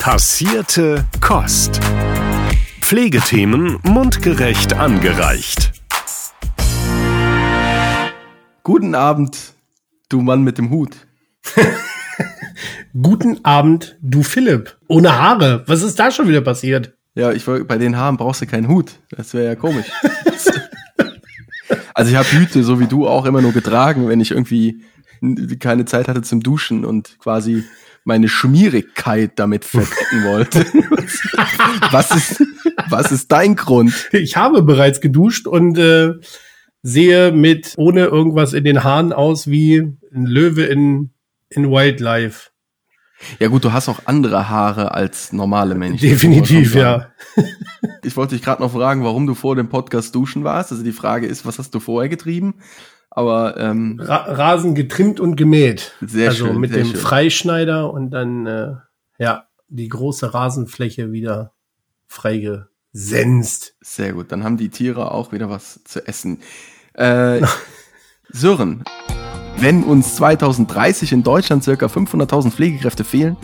Passierte Kost. Pflegethemen mundgerecht angereicht. Guten Abend, du Mann mit dem Hut. Guten Abend, du Philipp. Ohne Haare. Was ist da schon wieder passiert? Ja, ich wollte, bei den Haaren brauchst du keinen Hut. Das wäre ja komisch. also ich habe Hüte, so wie du, auch immer nur getragen, wenn ich irgendwie keine Zeit hatte zum Duschen und quasi meine Schmierigkeit damit verdecken wollte. was ist, was ist dein Grund? Ich habe bereits geduscht und äh, sehe mit ohne irgendwas in den Haaren aus wie ein Löwe in, in Wildlife. Ja gut, du hast auch andere Haare als normale Menschen. Definitiv, ja. Ich wollte dich gerade noch fragen, warum du vor dem Podcast duschen warst. Also die Frage ist, was hast du vorher getrieben? Aber ähm, Ra Rasen getrimmt und gemäht. Sehr also schön, mit sehr dem schön. Freischneider und dann äh, ja die große Rasenfläche wieder freigesenzt. sehr gut. Dann haben die Tiere auch wieder was zu essen. Äh, Sören, wenn uns 2030 in Deutschland circa 500.000 Pflegekräfte fehlen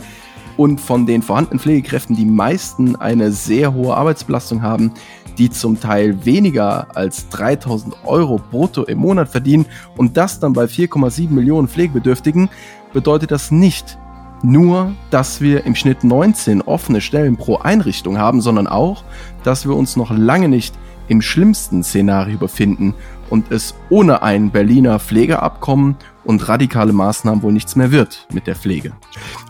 und von den vorhandenen Pflegekräften die meisten eine sehr hohe Arbeitsbelastung haben, die zum Teil weniger als 3000 Euro brutto im Monat verdienen und das dann bei 4,7 Millionen Pflegebedürftigen, bedeutet das nicht nur, dass wir im Schnitt 19 offene Stellen pro Einrichtung haben, sondern auch, dass wir uns noch lange nicht im schlimmsten Szenario befinden und es ohne ein Berliner Pflegeabkommen und radikale Maßnahmen wohl nichts mehr wird mit der Pflege.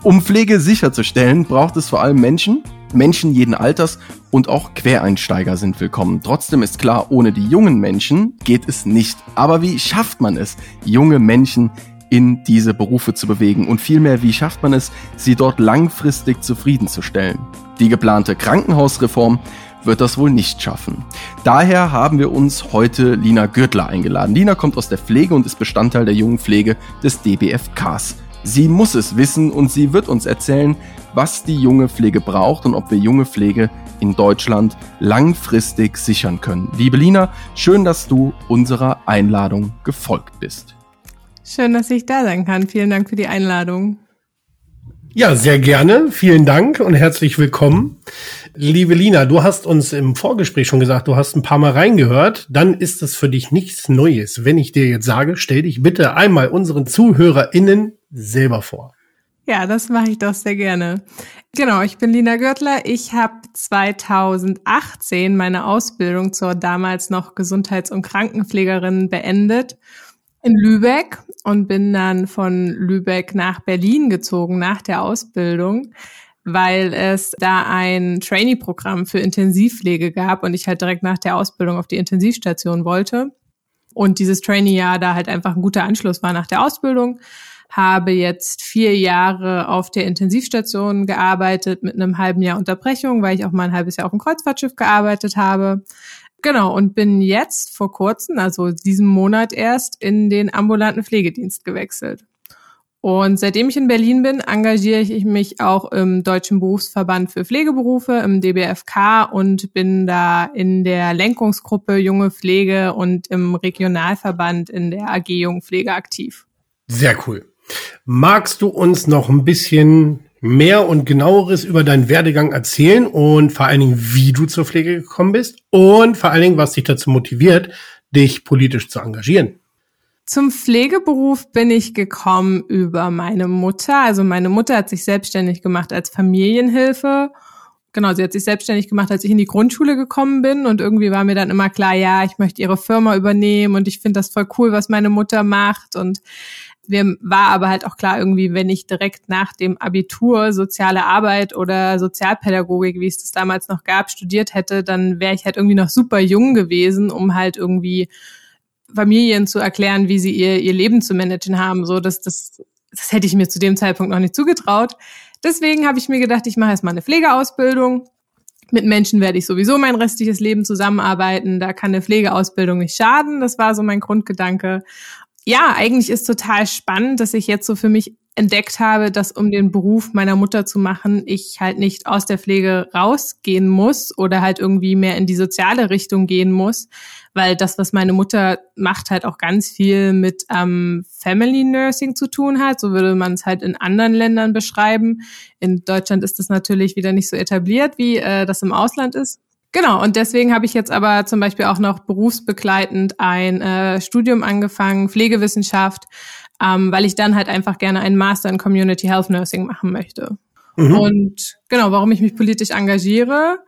Um Pflege sicherzustellen, braucht es vor allem Menschen, Menschen jeden Alters und auch Quereinsteiger sind willkommen. Trotzdem ist klar, ohne die jungen Menschen geht es nicht. Aber wie schafft man es, junge Menschen in diese Berufe zu bewegen und vielmehr, wie schafft man es, sie dort langfristig zufriedenzustellen? Die geplante Krankenhausreform wird das wohl nicht schaffen. Daher haben wir uns heute Lina Gürtler eingeladen. Lina kommt aus der Pflege und ist Bestandteil der jungen Pflege des DBFKs. Sie muss es wissen und sie wird uns erzählen, was die junge Pflege braucht und ob wir junge Pflege in Deutschland langfristig sichern können. Liebe Lina, schön, dass du unserer Einladung gefolgt bist. Schön, dass ich da sein kann. Vielen Dank für die Einladung. Ja, sehr gerne. Vielen Dank und herzlich willkommen. Liebe Lina, du hast uns im Vorgespräch schon gesagt, du hast ein paar Mal reingehört. Dann ist es für dich nichts Neues. Wenn ich dir jetzt sage, stell dich bitte einmal unseren ZuhörerInnen selber vor. Ja, das mache ich doch sehr gerne. Genau, ich bin Lina Görtler. Ich habe 2018 meine Ausbildung zur damals noch Gesundheits- und Krankenpflegerin beendet in Lübeck und bin dann von Lübeck nach Berlin gezogen nach der Ausbildung, weil es da ein Trainee-Programm für Intensivpflege gab und ich halt direkt nach der Ausbildung auf die Intensivstation wollte. Und dieses Trainee-Jahr da halt einfach ein guter Anschluss war nach der Ausbildung. Habe jetzt vier Jahre auf der Intensivstation gearbeitet mit einem halben Jahr Unterbrechung, weil ich auch mal ein halbes Jahr auf dem Kreuzfahrtschiff gearbeitet habe. Genau, und bin jetzt vor kurzem, also diesem Monat erst, in den ambulanten Pflegedienst gewechselt. Und seitdem ich in Berlin bin, engagiere ich mich auch im Deutschen Berufsverband für Pflegeberufe, im DBFK und bin da in der Lenkungsgruppe Junge Pflege und im Regionalverband in der AG Jungpflege aktiv. Sehr cool. Magst du uns noch ein bisschen mehr und genaueres über deinen Werdegang erzählen und vor allen Dingen, wie du zur Pflege gekommen bist und vor allen Dingen, was dich dazu motiviert, dich politisch zu engagieren? Zum Pflegeberuf bin ich gekommen über meine Mutter. Also meine Mutter hat sich selbstständig gemacht als Familienhilfe. Genau, sie hat sich selbstständig gemacht, als ich in die Grundschule gekommen bin und irgendwie war mir dann immer klar, ja, ich möchte ihre Firma übernehmen und ich finde das voll cool, was meine Mutter macht und mir war aber halt auch klar irgendwie, wenn ich direkt nach dem Abitur soziale Arbeit oder Sozialpädagogik, wie es das damals noch gab, studiert hätte, dann wäre ich halt irgendwie noch super jung gewesen, um halt irgendwie Familien zu erklären, wie sie ihr, ihr Leben zu managen haben. So, das, das, das hätte ich mir zu dem Zeitpunkt noch nicht zugetraut. Deswegen habe ich mir gedacht, ich mache erstmal eine Pflegeausbildung. Mit Menschen werde ich sowieso mein restliches Leben zusammenarbeiten. Da kann eine Pflegeausbildung nicht schaden. Das war so mein Grundgedanke ja, eigentlich ist total spannend, dass ich jetzt so für mich entdeckt habe, dass um den Beruf meiner Mutter zu machen, ich halt nicht aus der Pflege rausgehen muss oder halt irgendwie mehr in die soziale Richtung gehen muss, weil das, was meine Mutter macht, halt auch ganz viel mit ähm, Family Nursing zu tun hat. So würde man es halt in anderen Ländern beschreiben. In Deutschland ist das natürlich wieder nicht so etabliert, wie äh, das im Ausland ist. Genau, und deswegen habe ich jetzt aber zum Beispiel auch noch berufsbegleitend ein äh, Studium angefangen, Pflegewissenschaft, ähm, weil ich dann halt einfach gerne einen Master in Community Health Nursing machen möchte. Mhm. Und genau, warum ich mich politisch engagiere,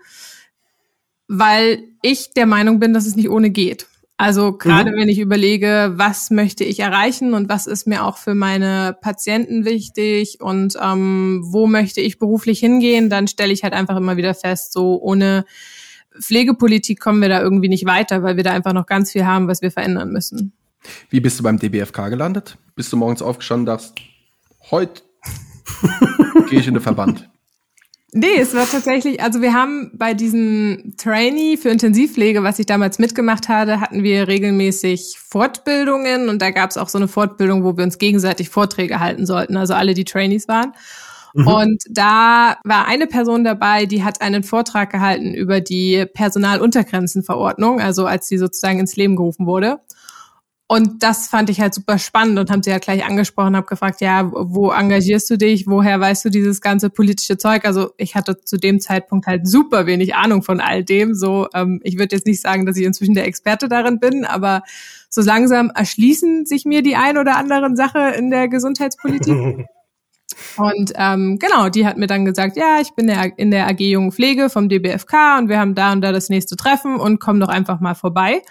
weil ich der Meinung bin, dass es nicht ohne geht. Also gerade mhm. wenn ich überlege, was möchte ich erreichen und was ist mir auch für meine Patienten wichtig und ähm, wo möchte ich beruflich hingehen, dann stelle ich halt einfach immer wieder fest, so ohne Pflegepolitik kommen wir da irgendwie nicht weiter, weil wir da einfach noch ganz viel haben, was wir verändern müssen. Wie bist du beim DBFK gelandet? Bist du morgens aufgestanden und dachtest, heute gehe ich in den Verband? Nee, es war tatsächlich, also wir haben bei diesem Trainee für Intensivpflege, was ich damals mitgemacht hatte, hatten wir regelmäßig Fortbildungen und da gab es auch so eine Fortbildung, wo wir uns gegenseitig Vorträge halten sollten, also alle, die Trainees waren. Mhm. Und da war eine Person dabei, die hat einen Vortrag gehalten über die Personaluntergrenzenverordnung, also als sie sozusagen ins Leben gerufen wurde. Und das fand ich halt super spannend und haben sie halt gleich angesprochen, habe gefragt, ja, wo engagierst du dich? Woher weißt du dieses ganze politische Zeug? Also ich hatte zu dem Zeitpunkt halt super wenig Ahnung von all dem. So, ähm, ich würde jetzt nicht sagen, dass ich inzwischen der Experte darin bin, aber so langsam erschließen sich mir die ein oder anderen Sache in der Gesundheitspolitik. Und ähm, genau, die hat mir dann gesagt, ja, ich bin in der AG Jungen Pflege vom DBFK und wir haben da und da das nächste Treffen und komm doch einfach mal vorbei.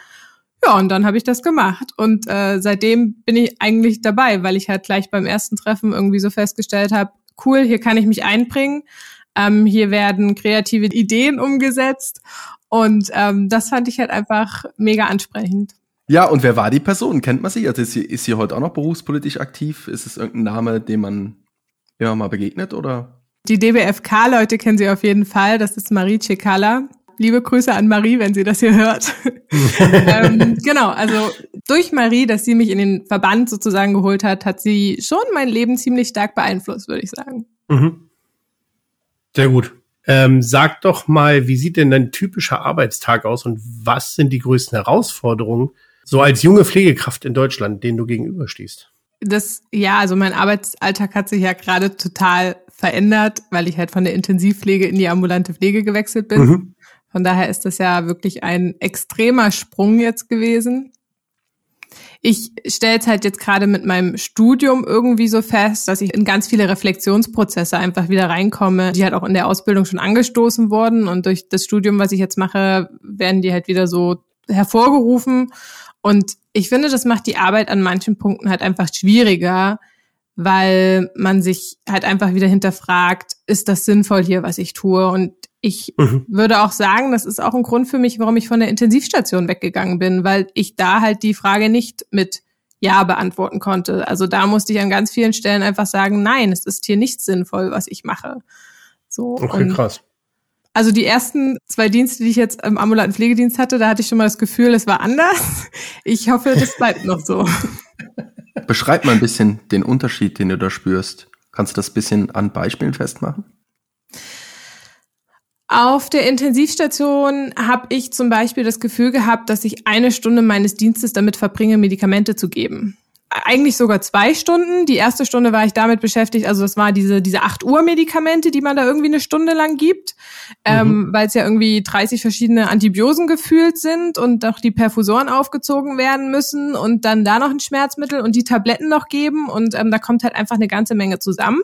Ja, und dann habe ich das gemacht. Und äh, seitdem bin ich eigentlich dabei, weil ich halt gleich beim ersten Treffen irgendwie so festgestellt habe, cool, hier kann ich mich einbringen. Ähm, hier werden kreative Ideen umgesetzt. Und ähm, das fand ich halt einfach mega ansprechend. Ja, und wer war die Person? Kennt man sie? Also ist sie, ist sie heute auch noch berufspolitisch aktiv? Ist es irgendein Name, den man immer mal begegnet oder? Die DBFK-Leute kennen sie auf jeden Fall. Das ist Marie Cekala. Liebe Grüße an Marie, wenn sie das hier hört. ähm, genau, also durch Marie, dass sie mich in den Verband sozusagen geholt hat, hat sie schon mein Leben ziemlich stark beeinflusst, würde ich sagen. Mhm. Sehr gut. Ähm, sag doch mal, wie sieht denn dein typischer Arbeitstag aus und was sind die größten Herausforderungen so als junge Pflegekraft in Deutschland, denen du gegenüberstehst? Das, ja, also mein Arbeitsalltag hat sich ja gerade total verändert, weil ich halt von der Intensivpflege in die ambulante Pflege gewechselt bin. Mhm. Von daher ist das ja wirklich ein extremer Sprung jetzt gewesen. Ich stelle es halt jetzt gerade mit meinem Studium irgendwie so fest, dass ich in ganz viele Reflexionsprozesse einfach wieder reinkomme, die halt auch in der Ausbildung schon angestoßen wurden. Und durch das Studium, was ich jetzt mache, werden die halt wieder so hervorgerufen. Und ich finde, das macht die Arbeit an manchen Punkten halt einfach schwieriger, weil man sich halt einfach wieder hinterfragt, ist das sinnvoll hier, was ich tue? Und ich mhm. würde auch sagen, das ist auch ein Grund für mich, warum ich von der Intensivstation weggegangen bin, weil ich da halt die Frage nicht mit Ja beantworten konnte. Also da musste ich an ganz vielen Stellen einfach sagen, nein, es ist hier nicht sinnvoll, was ich mache. So. Okay, krass. Also die ersten zwei Dienste, die ich jetzt im ambulanten Pflegedienst hatte, da hatte ich schon mal das Gefühl, es war anders. Ich hoffe, das bleibt noch so. Beschreib mal ein bisschen den Unterschied, den du da spürst. Kannst du das ein bisschen an Beispielen festmachen? Auf der Intensivstation habe ich zum Beispiel das Gefühl gehabt, dass ich eine Stunde meines Dienstes damit verbringe, Medikamente zu geben. Eigentlich sogar zwei Stunden. Die erste Stunde war ich damit beschäftigt, also das war diese, diese 8 Uhr Medikamente, die man da irgendwie eine Stunde lang gibt, ähm, mhm. ähm, weil es ja irgendwie 30 verschiedene Antibiosen gefühlt sind und auch die Perfusoren aufgezogen werden müssen und dann da noch ein Schmerzmittel und die Tabletten noch geben und ähm, da kommt halt einfach eine ganze Menge zusammen.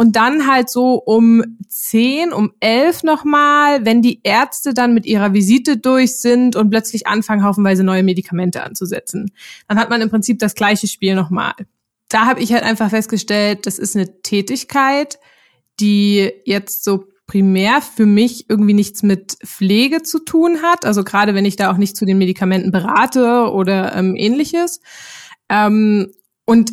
Und dann halt so um zehn, um elf nochmal, wenn die Ärzte dann mit ihrer Visite durch sind und plötzlich anfangen, haufenweise neue Medikamente anzusetzen. Dann hat man im Prinzip das gleiche Spiel nochmal. Da habe ich halt einfach festgestellt, das ist eine Tätigkeit, die jetzt so primär für mich irgendwie nichts mit Pflege zu tun hat. Also gerade wenn ich da auch nicht zu den Medikamenten berate oder ähm, ähnliches. Ähm, und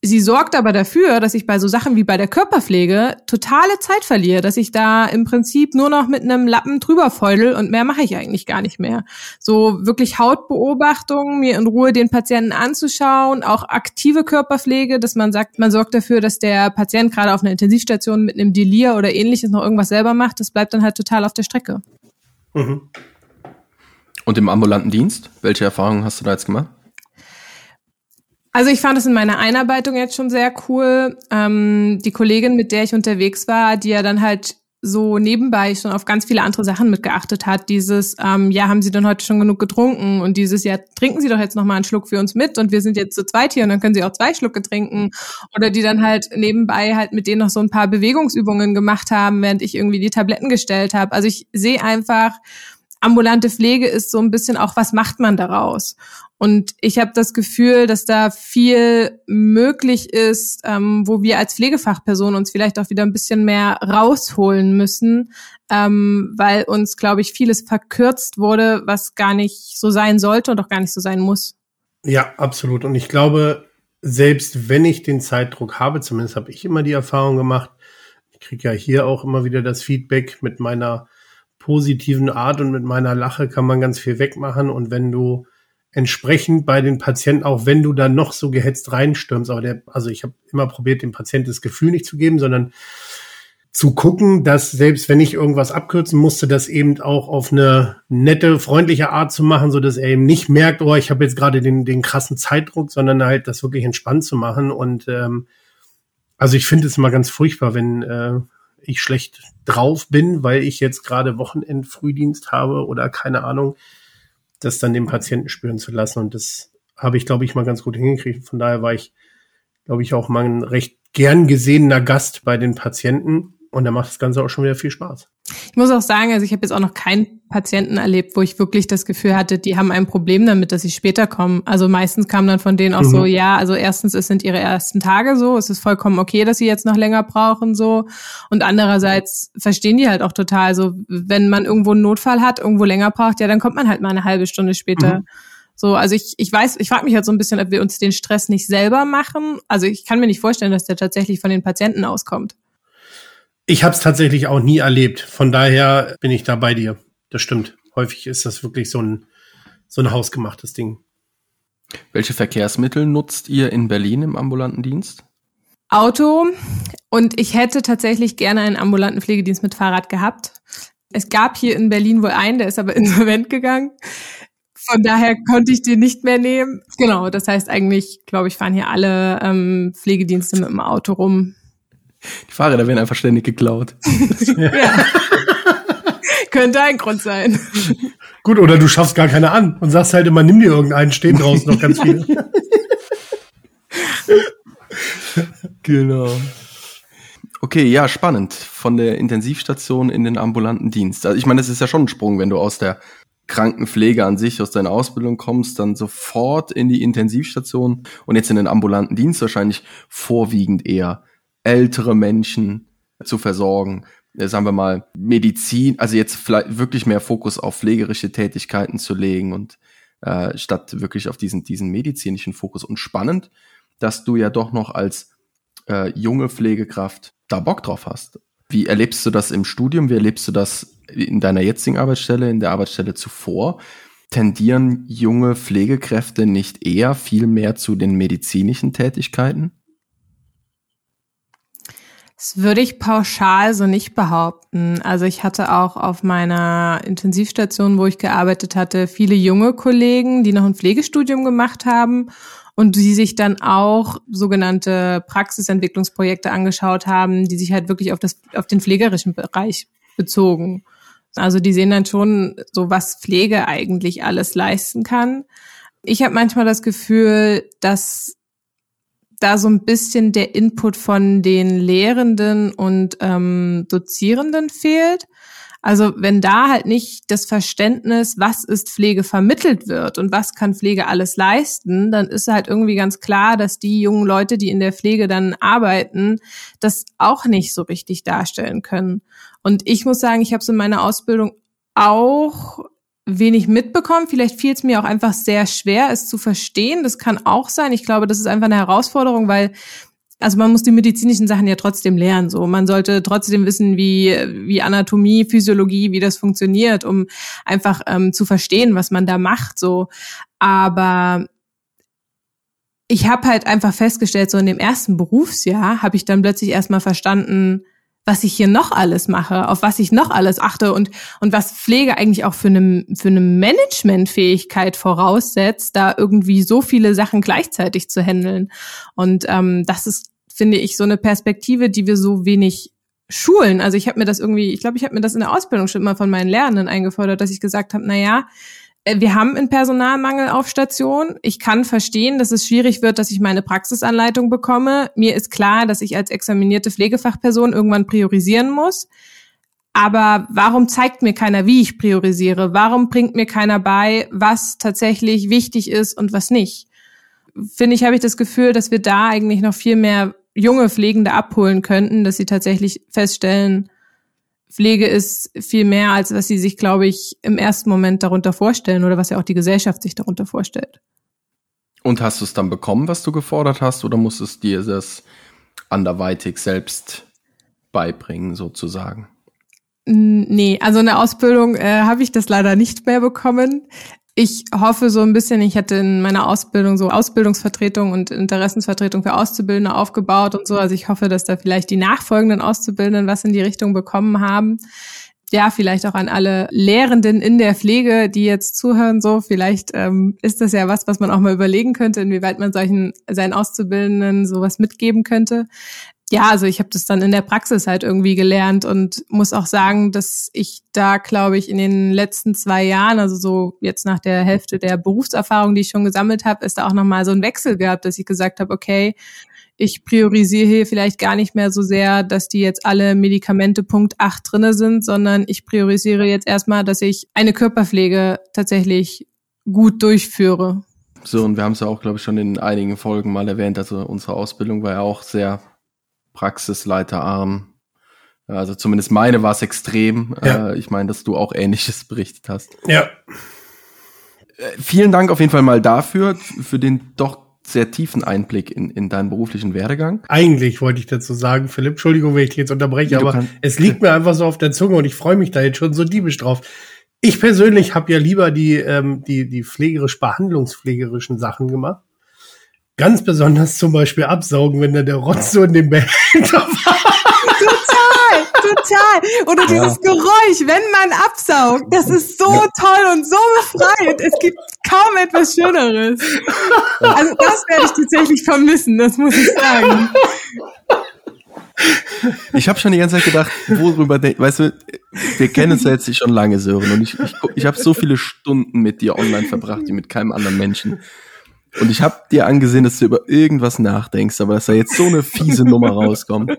Sie sorgt aber dafür, dass ich bei so Sachen wie bei der Körperpflege totale Zeit verliere, dass ich da im Prinzip nur noch mit einem Lappen drüber feudel und mehr mache ich eigentlich gar nicht mehr. So wirklich Hautbeobachtung, mir in Ruhe den Patienten anzuschauen, auch aktive Körperpflege, dass man sagt, man sorgt dafür, dass der Patient gerade auf einer Intensivstation mit einem Delir oder ähnliches noch irgendwas selber macht, das bleibt dann halt total auf der Strecke. Mhm. Und im ambulanten Dienst, welche Erfahrungen hast du da jetzt gemacht? Also ich fand es in meiner Einarbeitung jetzt schon sehr cool. Ähm, die Kollegin, mit der ich unterwegs war, die ja dann halt so nebenbei schon auf ganz viele andere Sachen mitgeachtet hat. Dieses, ähm, ja, haben Sie denn heute schon genug getrunken? Und dieses, ja, trinken Sie doch jetzt noch mal einen Schluck für uns mit und wir sind jetzt zu zweit hier und dann können Sie auch zwei Schlucke trinken. Oder die dann halt nebenbei halt mit denen noch so ein paar Bewegungsübungen gemacht haben, während ich irgendwie die Tabletten gestellt habe. Also ich sehe einfach, ambulante Pflege ist so ein bisschen auch, was macht man daraus? Und ich habe das Gefühl, dass da viel möglich ist, ähm, wo wir als Pflegefachperson uns vielleicht auch wieder ein bisschen mehr rausholen müssen, ähm, weil uns, glaube ich, vieles verkürzt wurde, was gar nicht so sein sollte und auch gar nicht so sein muss. Ja, absolut. Und ich glaube, selbst wenn ich den Zeitdruck habe, zumindest habe ich immer die Erfahrung gemacht, ich kriege ja hier auch immer wieder das Feedback mit meiner positiven Art und mit meiner Lache kann man ganz viel wegmachen. Und wenn du entsprechend bei den Patienten, auch wenn du da noch so gehetzt reinstürmst, aber der, also ich habe immer probiert, dem Patienten das Gefühl nicht zu geben, sondern zu gucken, dass selbst wenn ich irgendwas abkürzen musste, das eben auch auf eine nette, freundliche Art zu machen, so dass er eben nicht merkt, oh, ich habe jetzt gerade den, den krassen Zeitdruck, sondern halt das wirklich entspannt zu machen. Und ähm, also ich finde es immer ganz furchtbar, wenn äh, ich schlecht drauf bin, weil ich jetzt gerade Wochenendfrühdienst habe oder keine Ahnung das dann dem Patienten spüren zu lassen. Und das habe ich, glaube ich, mal ganz gut hingekriegt. Von daher war ich, glaube ich, auch mal ein recht gern gesehener Gast bei den Patienten. Und da macht das Ganze auch schon wieder viel Spaß. Ich muss auch sagen, also ich habe jetzt auch noch keinen Patienten erlebt, wo ich wirklich das Gefühl hatte, die haben ein Problem damit, dass sie später kommen. Also meistens kam dann von denen auch mhm. so, ja, also erstens, es sind ihre ersten Tage so, es ist vollkommen okay, dass sie jetzt noch länger brauchen so. Und andererseits verstehen die halt auch total so, wenn man irgendwo einen Notfall hat, irgendwo länger braucht, ja, dann kommt man halt mal eine halbe Stunde später. Mhm. So, also ich, ich weiß, ich frage mich halt so ein bisschen, ob wir uns den Stress nicht selber machen. Also ich kann mir nicht vorstellen, dass der tatsächlich von den Patienten auskommt. Ich habe es tatsächlich auch nie erlebt. Von daher bin ich da bei dir. Das stimmt. Häufig ist das wirklich so ein, so ein hausgemachtes Ding. Welche Verkehrsmittel nutzt ihr in Berlin im ambulanten Dienst? Auto. Und ich hätte tatsächlich gerne einen ambulanten Pflegedienst mit Fahrrad gehabt. Es gab hier in Berlin wohl einen, der ist aber insolvent gegangen. Von daher konnte ich den nicht mehr nehmen. Genau, das heißt eigentlich, glaube ich, fahren hier alle ähm, Pflegedienste mit dem Auto rum. Die Fahrräder werden einfach ständig geklaut. ja. Könnte ein Grund sein. Gut, oder du schaffst gar keine an und sagst halt immer, nimm dir irgendeinen, stehen draußen noch ganz viele. genau. Okay, ja, spannend. Von der Intensivstation in den ambulanten Dienst. Also ich meine, das ist ja schon ein Sprung, wenn du aus der Krankenpflege an sich, aus deiner Ausbildung kommst, dann sofort in die Intensivstation und jetzt in den ambulanten Dienst wahrscheinlich vorwiegend eher ältere Menschen zu versorgen, sagen wir mal, Medizin, also jetzt vielleicht wirklich mehr Fokus auf pflegerische Tätigkeiten zu legen und äh, statt wirklich auf diesen, diesen medizinischen Fokus. Und spannend, dass du ja doch noch als äh, junge Pflegekraft da Bock drauf hast. Wie erlebst du das im Studium? Wie erlebst du das in deiner jetzigen Arbeitsstelle, in der Arbeitsstelle zuvor? Tendieren junge Pflegekräfte nicht eher viel mehr zu den medizinischen Tätigkeiten? Das würde ich pauschal so nicht behaupten. Also ich hatte auch auf meiner Intensivstation, wo ich gearbeitet hatte, viele junge Kollegen, die noch ein Pflegestudium gemacht haben und die sich dann auch sogenannte Praxisentwicklungsprojekte angeschaut haben, die sich halt wirklich auf das auf den pflegerischen Bereich bezogen. Also die sehen dann schon so, was Pflege eigentlich alles leisten kann. Ich habe manchmal das Gefühl, dass da so ein bisschen der Input von den Lehrenden und ähm, Dozierenden fehlt. Also wenn da halt nicht das Verständnis, was ist Pflege vermittelt wird und was kann Pflege alles leisten, dann ist halt irgendwie ganz klar, dass die jungen Leute, die in der Pflege dann arbeiten, das auch nicht so richtig darstellen können. Und ich muss sagen, ich habe es in meiner Ausbildung auch wenig mitbekommen. Vielleicht fiel es mir auch einfach sehr schwer, es zu verstehen. Das kann auch sein. Ich glaube, das ist einfach eine Herausforderung, weil also man muss die medizinischen Sachen ja trotzdem lernen. So, man sollte trotzdem wissen, wie wie Anatomie, Physiologie, wie das funktioniert, um einfach ähm, zu verstehen, was man da macht. So, aber ich habe halt einfach festgestellt, so in dem ersten Berufsjahr habe ich dann plötzlich erstmal verstanden, was ich hier noch alles mache, auf was ich noch alles achte und, und was Pflege eigentlich auch für eine, für eine Managementfähigkeit voraussetzt, da irgendwie so viele Sachen gleichzeitig zu handeln. Und ähm, das ist, finde ich, so eine Perspektive, die wir so wenig schulen. Also ich habe mir das irgendwie, ich glaube, ich habe mir das in der Ausbildung schon immer von meinen Lernenden eingefordert, dass ich gesagt habe, na ja, wir haben einen Personalmangel auf Station. Ich kann verstehen, dass es schwierig wird, dass ich meine Praxisanleitung bekomme. Mir ist klar, dass ich als examinierte Pflegefachperson irgendwann priorisieren muss. Aber warum zeigt mir keiner, wie ich priorisiere? Warum bringt mir keiner bei, was tatsächlich wichtig ist und was nicht? Finde ich, habe ich das Gefühl, dass wir da eigentlich noch viel mehr junge Pflegende abholen könnten, dass sie tatsächlich feststellen, Pflege ist viel mehr, als was sie sich, glaube ich, im ersten Moment darunter vorstellen oder was ja auch die Gesellschaft sich darunter vorstellt. Und hast du es dann bekommen, was du gefordert hast, oder musstest dir das anderweitig selbst beibringen, sozusagen? Nee, also eine Ausbildung äh, habe ich das leider nicht mehr bekommen. Ich hoffe so ein bisschen, ich hatte in meiner Ausbildung so Ausbildungsvertretung und Interessensvertretung für Auszubildende aufgebaut und so. Also ich hoffe, dass da vielleicht die nachfolgenden Auszubildenden was in die Richtung bekommen haben. Ja, vielleicht auch an alle Lehrenden in der Pflege, die jetzt zuhören, so vielleicht ähm, ist das ja was, was man auch mal überlegen könnte, inwieweit man solchen seinen Auszubildenden sowas mitgeben könnte ja, also ich habe das dann in der Praxis halt irgendwie gelernt und muss auch sagen, dass ich da, glaube ich, in den letzten zwei Jahren, also so jetzt nach der Hälfte der Berufserfahrung, die ich schon gesammelt habe, ist da auch nochmal so ein Wechsel gehabt, dass ich gesagt habe, okay, ich priorisiere hier vielleicht gar nicht mehr so sehr, dass die jetzt alle Medikamente Punkt 8 drinne sind, sondern ich priorisiere jetzt erstmal, dass ich eine Körperpflege tatsächlich gut durchführe. So, und wir haben es ja auch, glaube ich, schon in einigen Folgen mal erwähnt. Also unsere Ausbildung war ja auch sehr praxisleiterarm. Also zumindest meine war es extrem. Ja. Äh, ich meine, dass du auch Ähnliches berichtet hast. Ja. Äh, vielen Dank auf jeden Fall mal dafür, für den doch sehr tiefen Einblick in, in deinen beruflichen Werdegang. Eigentlich wollte ich dazu sagen, Philipp, Entschuldigung, wenn ich dich jetzt unterbreche, ja, aber es liegt mir einfach so auf der Zunge und ich freue mich da jetzt schon so diebisch drauf. Ich persönlich habe ja lieber die, ähm, die, die pflegerisch behandlungspflegerischen Sachen gemacht. Ganz besonders zum Beispiel absaugen, wenn da der Rotz so in dem Behälter war. Total, total. Oder ja. dieses Geräusch, wenn man absaugt. Das ist so ja. toll und so befreiend. Es gibt kaum etwas Schöneres. Also das werde ich tatsächlich vermissen, das muss ich sagen. Ich habe schon die ganze Zeit gedacht, worüber, weißt du, wir kennen uns ja jetzt schon lange, Sören, und ich, ich, ich habe so viele Stunden mit dir online verbracht, wie mit keinem anderen Menschen. Und ich habe dir angesehen, dass du über irgendwas nachdenkst, aber dass da jetzt so eine fiese Nummer rauskommt.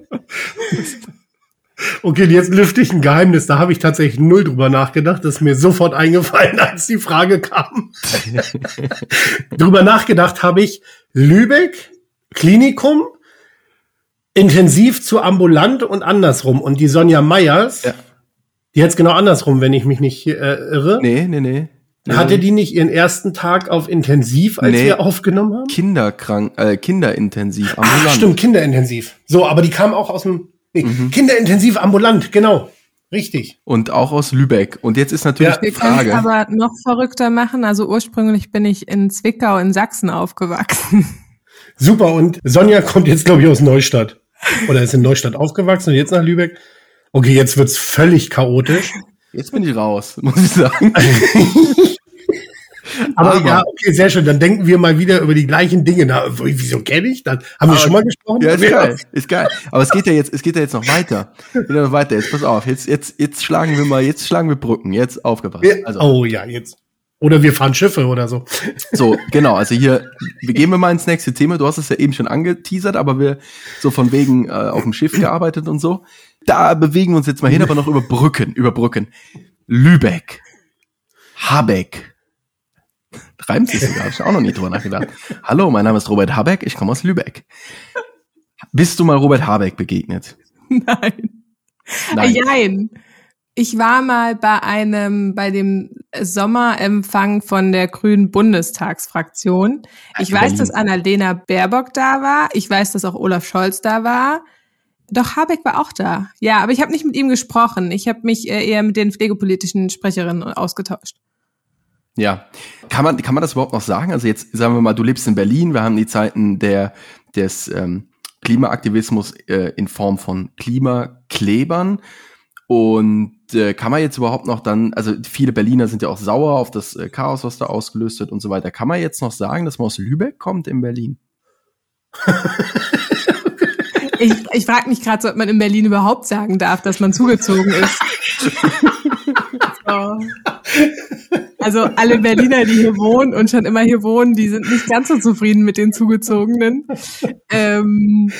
Okay, jetzt lüfte ich ein Geheimnis. Da habe ich tatsächlich null drüber nachgedacht. Das ist mir sofort eingefallen, als die Frage kam. drüber nachgedacht habe ich Lübeck, Klinikum, intensiv zu ambulant und andersrum. Und die Sonja Meyers, ja. die jetzt genau andersrum, wenn ich mich nicht äh, irre. Nee, nee, nee. Hatte die nicht ihren ersten Tag auf Intensiv, als nee, wir aufgenommen haben? Kinderkrank, äh, Kinderintensiv, ambulant. Ach, stimmt, Kinderintensiv. So, aber die kam auch aus dem nee, mhm. Kinderintensiv ambulant, genau. Richtig. Und auch aus Lübeck. Und jetzt ist natürlich ja. die Frage. Wir aber noch verrückter machen. Also ursprünglich bin ich in Zwickau in Sachsen aufgewachsen. Super. Und Sonja kommt jetzt, glaube ich, aus Neustadt. Oder ist in Neustadt aufgewachsen und jetzt nach Lübeck. Okay, jetzt wird's völlig chaotisch. Jetzt bin ich raus, muss ich sagen. Aber, aber, ja, okay, sehr schön. Dann denken wir mal wieder über die gleichen Dinge. Na, wieso kenne ich das? Haben wir schon mal gesprochen? Ja, ist geil, ist geil. Aber es geht ja jetzt, es geht ja jetzt noch weiter. Geht ja noch weiter. Jetzt pass auf. Jetzt, jetzt, jetzt schlagen wir mal, jetzt schlagen wir Brücken. Jetzt aufgepasst. Also. Oh ja, jetzt. Oder wir fahren Schiffe oder so. So, genau. Also hier, wir gehen wir mal ins nächste Thema. Du hast es ja eben schon angeteasert, aber wir so von wegen äh, auf dem Schiff gearbeitet und so. Da bewegen wir uns jetzt mal hin, aber noch über Brücken, über Brücken. Lübeck. Habeck. Reimt sich sogar, hab ich auch noch nie drüber nachgedacht. Hallo, mein Name ist Robert Habeck, ich komme aus Lübeck. Bist du mal Robert Habeck begegnet? Nein. Nein. Nein. Ich war mal bei einem, bei dem Sommerempfang von der Grünen Bundestagsfraktion. Ich weiß, dass Annalena Baerbock da war. Ich weiß, dass auch Olaf Scholz da war. Doch Habeck war auch da. Ja, aber ich habe nicht mit ihm gesprochen. Ich habe mich äh, eher mit den pflegepolitischen Sprecherinnen ausgetauscht. Ja, kann man, kann man das überhaupt noch sagen? Also jetzt sagen wir mal, du lebst in Berlin, wir haben die Zeiten der, des ähm, Klimaaktivismus äh, in Form von Klimaklebern. Und äh, kann man jetzt überhaupt noch dann, also viele Berliner sind ja auch sauer auf das äh, Chaos, was da ausgelöst wird und so weiter. Kann man jetzt noch sagen, dass man aus Lübeck kommt in Berlin? ich ich frage mich gerade, ob man in Berlin überhaupt sagen darf, dass man zugezogen ist. so. Also alle Berliner, die hier wohnen und schon immer hier wohnen, die sind nicht ganz so zufrieden mit den Zugezogenen. Ähm,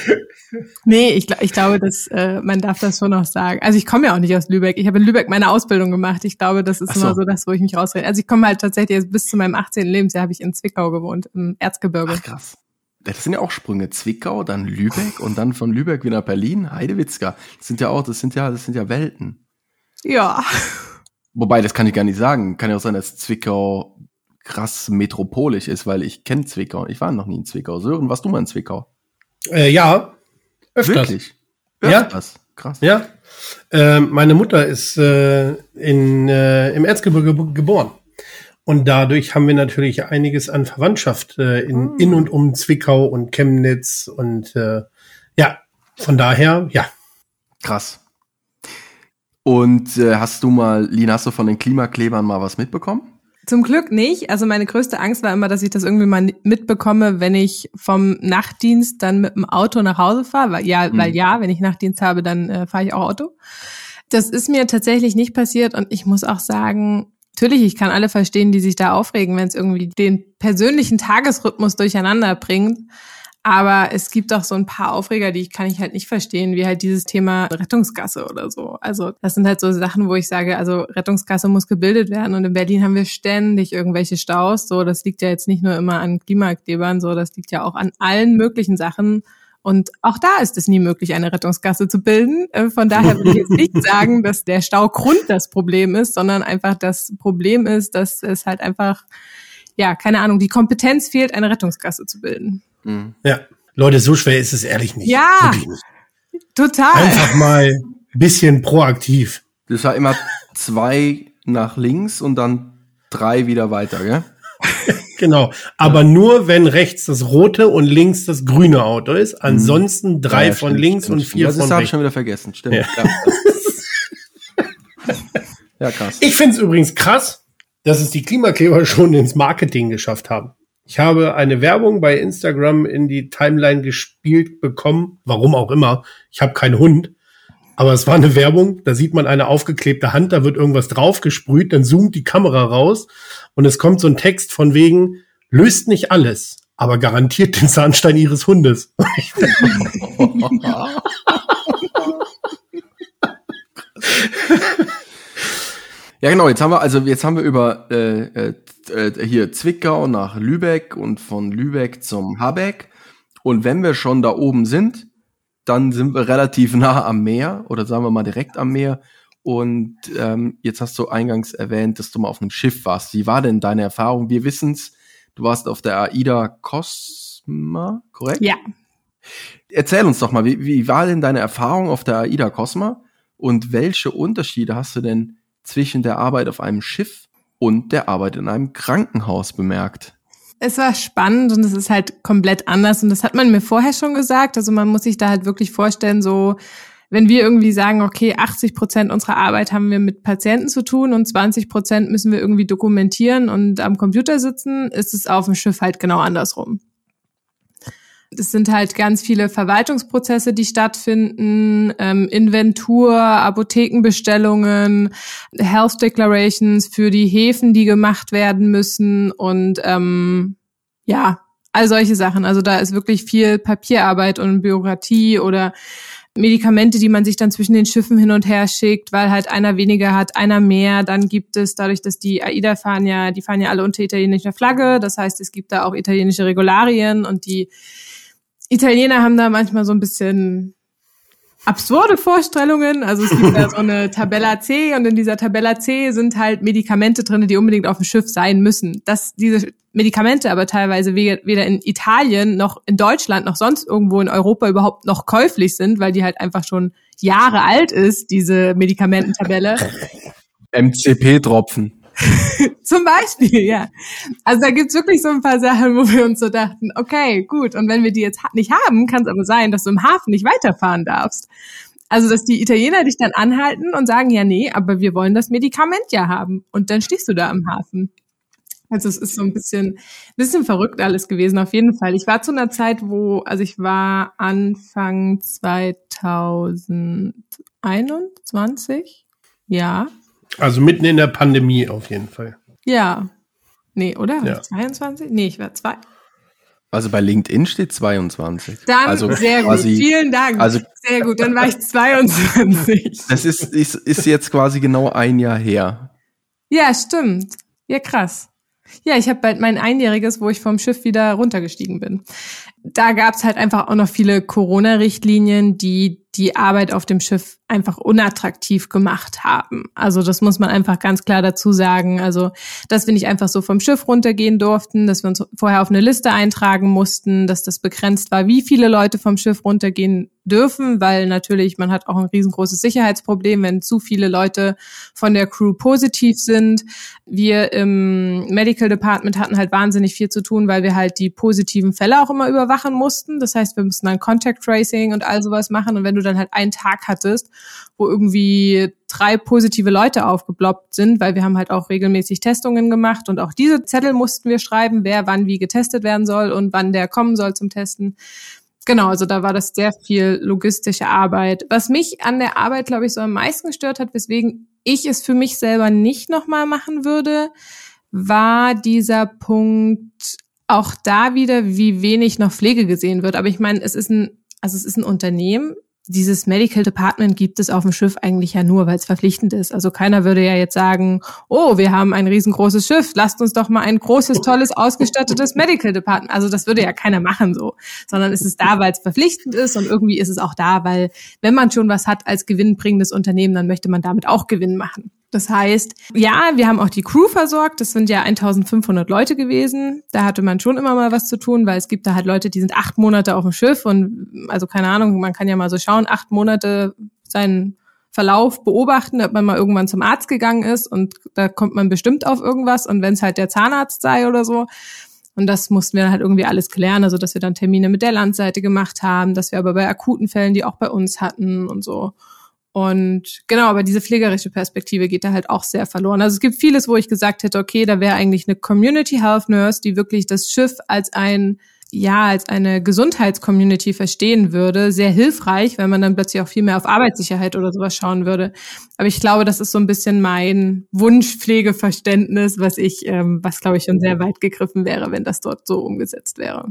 nee, ich, ich glaube, dass äh, man darf das schon noch sagen. Also ich komme ja auch nicht aus Lübeck. Ich habe in Lübeck meine Ausbildung gemacht. Ich glaube, das ist so. immer so das, wo ich mich rausrede. Also ich komme halt tatsächlich bis zu meinem 18. Lebensjahr habe ich in Zwickau gewohnt, im Erzgebirge. Ach krass. Das sind ja auch Sprünge. Zwickau, dann Lübeck und dann von Lübeck wieder Berlin, Heidewitzka. Das sind ja auch, das sind ja, das sind ja Welten. Ja. Wobei, das kann ich gar nicht sagen. Kann ja auch sein, dass Zwickau krass metropolisch ist, weil ich kenne Zwickau. Ich war noch nie in Zwickau. Sören, warst du mal in Zwickau? Äh, ja, öfters. Wirklich? Öfters. Ja. Krass. Ja. Äh, meine Mutter ist äh, in, äh, im Erzgebirge geboren. Und dadurch haben wir natürlich einiges an Verwandtschaft äh, in, in und um Zwickau und Chemnitz und äh, ja, von daher, ja. Krass. Und äh, hast du mal, Lina, hast du von den Klimaklebern mal was mitbekommen? Zum Glück nicht. Also meine größte Angst war immer, dass ich das irgendwie mal mitbekomme, wenn ich vom Nachtdienst dann mit dem Auto nach Hause fahre. Weil, ja, mhm. weil ja, wenn ich Nachtdienst habe, dann äh, fahre ich auch Auto. Das ist mir tatsächlich nicht passiert und ich muss auch sagen, natürlich, ich kann alle verstehen, die sich da aufregen, wenn es irgendwie den persönlichen Tagesrhythmus durcheinander bringt. Aber es gibt auch so ein paar Aufreger, die kann ich halt nicht verstehen, wie halt dieses Thema Rettungsgasse oder so. Also das sind halt so Sachen, wo ich sage, also Rettungsgasse muss gebildet werden. Und in Berlin haben wir ständig irgendwelche Staus. So, das liegt ja jetzt nicht nur immer an Klimaklebern, so, das liegt ja auch an allen möglichen Sachen. Und auch da ist es nie möglich, eine Rettungsgasse zu bilden. Äh, von daher würde ich jetzt nicht sagen, dass der Staugrund das Problem ist, sondern einfach das Problem ist, dass es halt einfach, ja, keine Ahnung, die Kompetenz fehlt, eine Rettungsgasse zu bilden. Mhm. Ja. Leute, so schwer ist es ehrlich nicht. Ja. Nicht. Total. Einfach mal ein bisschen proaktiv. Das war immer zwei nach links und dann drei wieder weiter, gell? genau. Aber ja. nur, wenn rechts das rote und links das grüne Auto ist. Mhm. Ansonsten drei ja, von links stimmt, und vier das von rechts. Das habe ich schon wieder vergessen. Stimmt. Ja, ja krass. Ich finde es übrigens krass, dass es die Klimakleber schon ins Marketing geschafft haben. Ich habe eine Werbung bei Instagram in die Timeline gespielt bekommen, warum auch immer. Ich habe keinen Hund, aber es war eine Werbung, da sieht man eine aufgeklebte Hand, da wird irgendwas draufgesprüht, dann zoomt die Kamera raus. Und es kommt so ein Text von wegen, löst nicht alles, aber garantiert den Zahnstein ihres Hundes. Ja, genau, jetzt haben wir, also jetzt haben wir über äh, äh, hier Zwickau nach Lübeck und von Lübeck zum Habeck. Und wenn wir schon da oben sind, dann sind wir relativ nah am Meer oder sagen wir mal direkt am Meer. Und ähm, jetzt hast du eingangs erwähnt, dass du mal auf einem Schiff warst. Wie war denn deine Erfahrung? Wir wissen's, du warst auf der AIDA Cosma, korrekt? Ja. Erzähl uns doch mal, wie, wie war denn deine Erfahrung auf der AIDA Cosma und welche Unterschiede hast du denn zwischen der Arbeit auf einem Schiff und der Arbeit in einem Krankenhaus bemerkt. Es war spannend und es ist halt komplett anders und das hat man mir vorher schon gesagt. Also man muss sich da halt wirklich vorstellen, so wenn wir irgendwie sagen, okay, 80 Prozent unserer Arbeit haben wir mit Patienten zu tun und 20 Prozent müssen wir irgendwie dokumentieren und am Computer sitzen, ist es auf dem Schiff halt genau andersrum. Es sind halt ganz viele Verwaltungsprozesse, die stattfinden, ähm, Inventur, Apothekenbestellungen, Health Declarations für die Häfen, die gemacht werden müssen und ähm, ja, all solche Sachen. Also da ist wirklich viel Papierarbeit und Bürokratie oder Medikamente, die man sich dann zwischen den Schiffen hin und her schickt, weil halt einer weniger hat, einer mehr. Dann gibt es dadurch, dass die AIDA fahren ja, die fahren ja alle unter italienischer Flagge. Das heißt, es gibt da auch italienische Regularien und die Italiener haben da manchmal so ein bisschen absurde Vorstellungen. Also es gibt da so eine Tabella C und in dieser Tabella C sind halt Medikamente drin, die unbedingt auf dem Schiff sein müssen. Dass diese Medikamente aber teilweise weder in Italien noch in Deutschland noch sonst irgendwo in Europa überhaupt noch käuflich sind, weil die halt einfach schon Jahre alt ist, diese Medikamententabelle. MCP-Tropfen. Zum Beispiel, ja. Also da gibt's wirklich so ein paar Sachen, wo wir uns so dachten, okay, gut, und wenn wir die jetzt nicht haben, kann es aber sein, dass du im Hafen nicht weiterfahren darfst. Also, dass die Italiener dich dann anhalten und sagen, ja, nee, aber wir wollen das Medikament ja haben. Und dann stehst du da im Hafen. Also es ist so ein bisschen, bisschen verrückt alles gewesen, auf jeden Fall. Ich war zu einer Zeit, wo, also ich war Anfang 2021, ja, also mitten in der Pandemie auf jeden Fall. Ja. Nee, oder? Ja. 22? Nee, ich war zwei. Also bei LinkedIn steht 22. Dann also sehr gut. Vielen Dank. Also sehr gut. Dann war ich 22. Das ist, ist, ist jetzt quasi genau ein Jahr her. Ja, stimmt. Ja, krass. Ja, ich habe bald mein Einjähriges, wo ich vom Schiff wieder runtergestiegen bin. Da gab's halt einfach auch noch viele Corona-Richtlinien, die die Arbeit auf dem Schiff einfach unattraktiv gemacht haben. Also das muss man einfach ganz klar dazu sagen. Also, dass wir nicht einfach so vom Schiff runtergehen durften, dass wir uns vorher auf eine Liste eintragen mussten, dass das begrenzt war, wie viele Leute vom Schiff runtergehen dürfen, weil natürlich man hat auch ein riesengroßes Sicherheitsproblem, wenn zu viele Leute von der Crew positiv sind. Wir im Medical Department hatten halt wahnsinnig viel zu tun, weil wir halt die positiven Fälle auch immer überwachen mussten. Das heißt, wir mussten dann Contact Tracing und all sowas machen. Und wenn du dann halt einen Tag hattest, wo irgendwie drei positive Leute aufgeploppt sind, weil wir haben halt auch regelmäßig Testungen gemacht und auch diese Zettel mussten wir schreiben, wer wann wie getestet werden soll und wann der kommen soll zum Testen. Genau, also da war das sehr viel logistische Arbeit. Was mich an der Arbeit, glaube ich, so am meisten gestört hat, weswegen ich es für mich selber nicht nochmal machen würde, war dieser Punkt auch da wieder, wie wenig noch Pflege gesehen wird. Aber ich meine, es ist ein, also es ist ein Unternehmen, dieses Medical Department gibt es auf dem Schiff eigentlich ja nur, weil es verpflichtend ist. Also keiner würde ja jetzt sagen, oh, wir haben ein riesengroßes Schiff, lasst uns doch mal ein großes, tolles, ausgestattetes Medical Department. Also das würde ja keiner machen so, sondern es ist da, weil es verpflichtend ist und irgendwie ist es auch da, weil wenn man schon was hat als gewinnbringendes Unternehmen, dann möchte man damit auch Gewinn machen. Das heißt, ja, wir haben auch die Crew versorgt. Das sind ja 1500 Leute gewesen. Da hatte man schon immer mal was zu tun, weil es gibt da halt Leute, die sind acht Monate auf dem Schiff und also keine Ahnung, man kann ja mal so schauen, acht Monate seinen Verlauf beobachten, ob man mal irgendwann zum Arzt gegangen ist und da kommt man bestimmt auf irgendwas und wenn es halt der Zahnarzt sei oder so. Und das mussten wir halt irgendwie alles klären, also dass wir dann Termine mit der Landseite gemacht haben, dass wir aber bei akuten Fällen die auch bei uns hatten und so. Und genau, aber diese pflegerische Perspektive geht da halt auch sehr verloren. Also es gibt vieles, wo ich gesagt hätte, okay, da wäre eigentlich eine Community Health Nurse, die wirklich das Schiff als ein ja, als eine Gesundheitscommunity verstehen würde, sehr hilfreich, weil man dann plötzlich auch viel mehr auf Arbeitssicherheit oder sowas schauen würde. Aber ich glaube, das ist so ein bisschen mein Wunschpflegeverständnis, was ich, ähm, was glaube ich schon sehr weit gegriffen wäre, wenn das dort so umgesetzt wäre.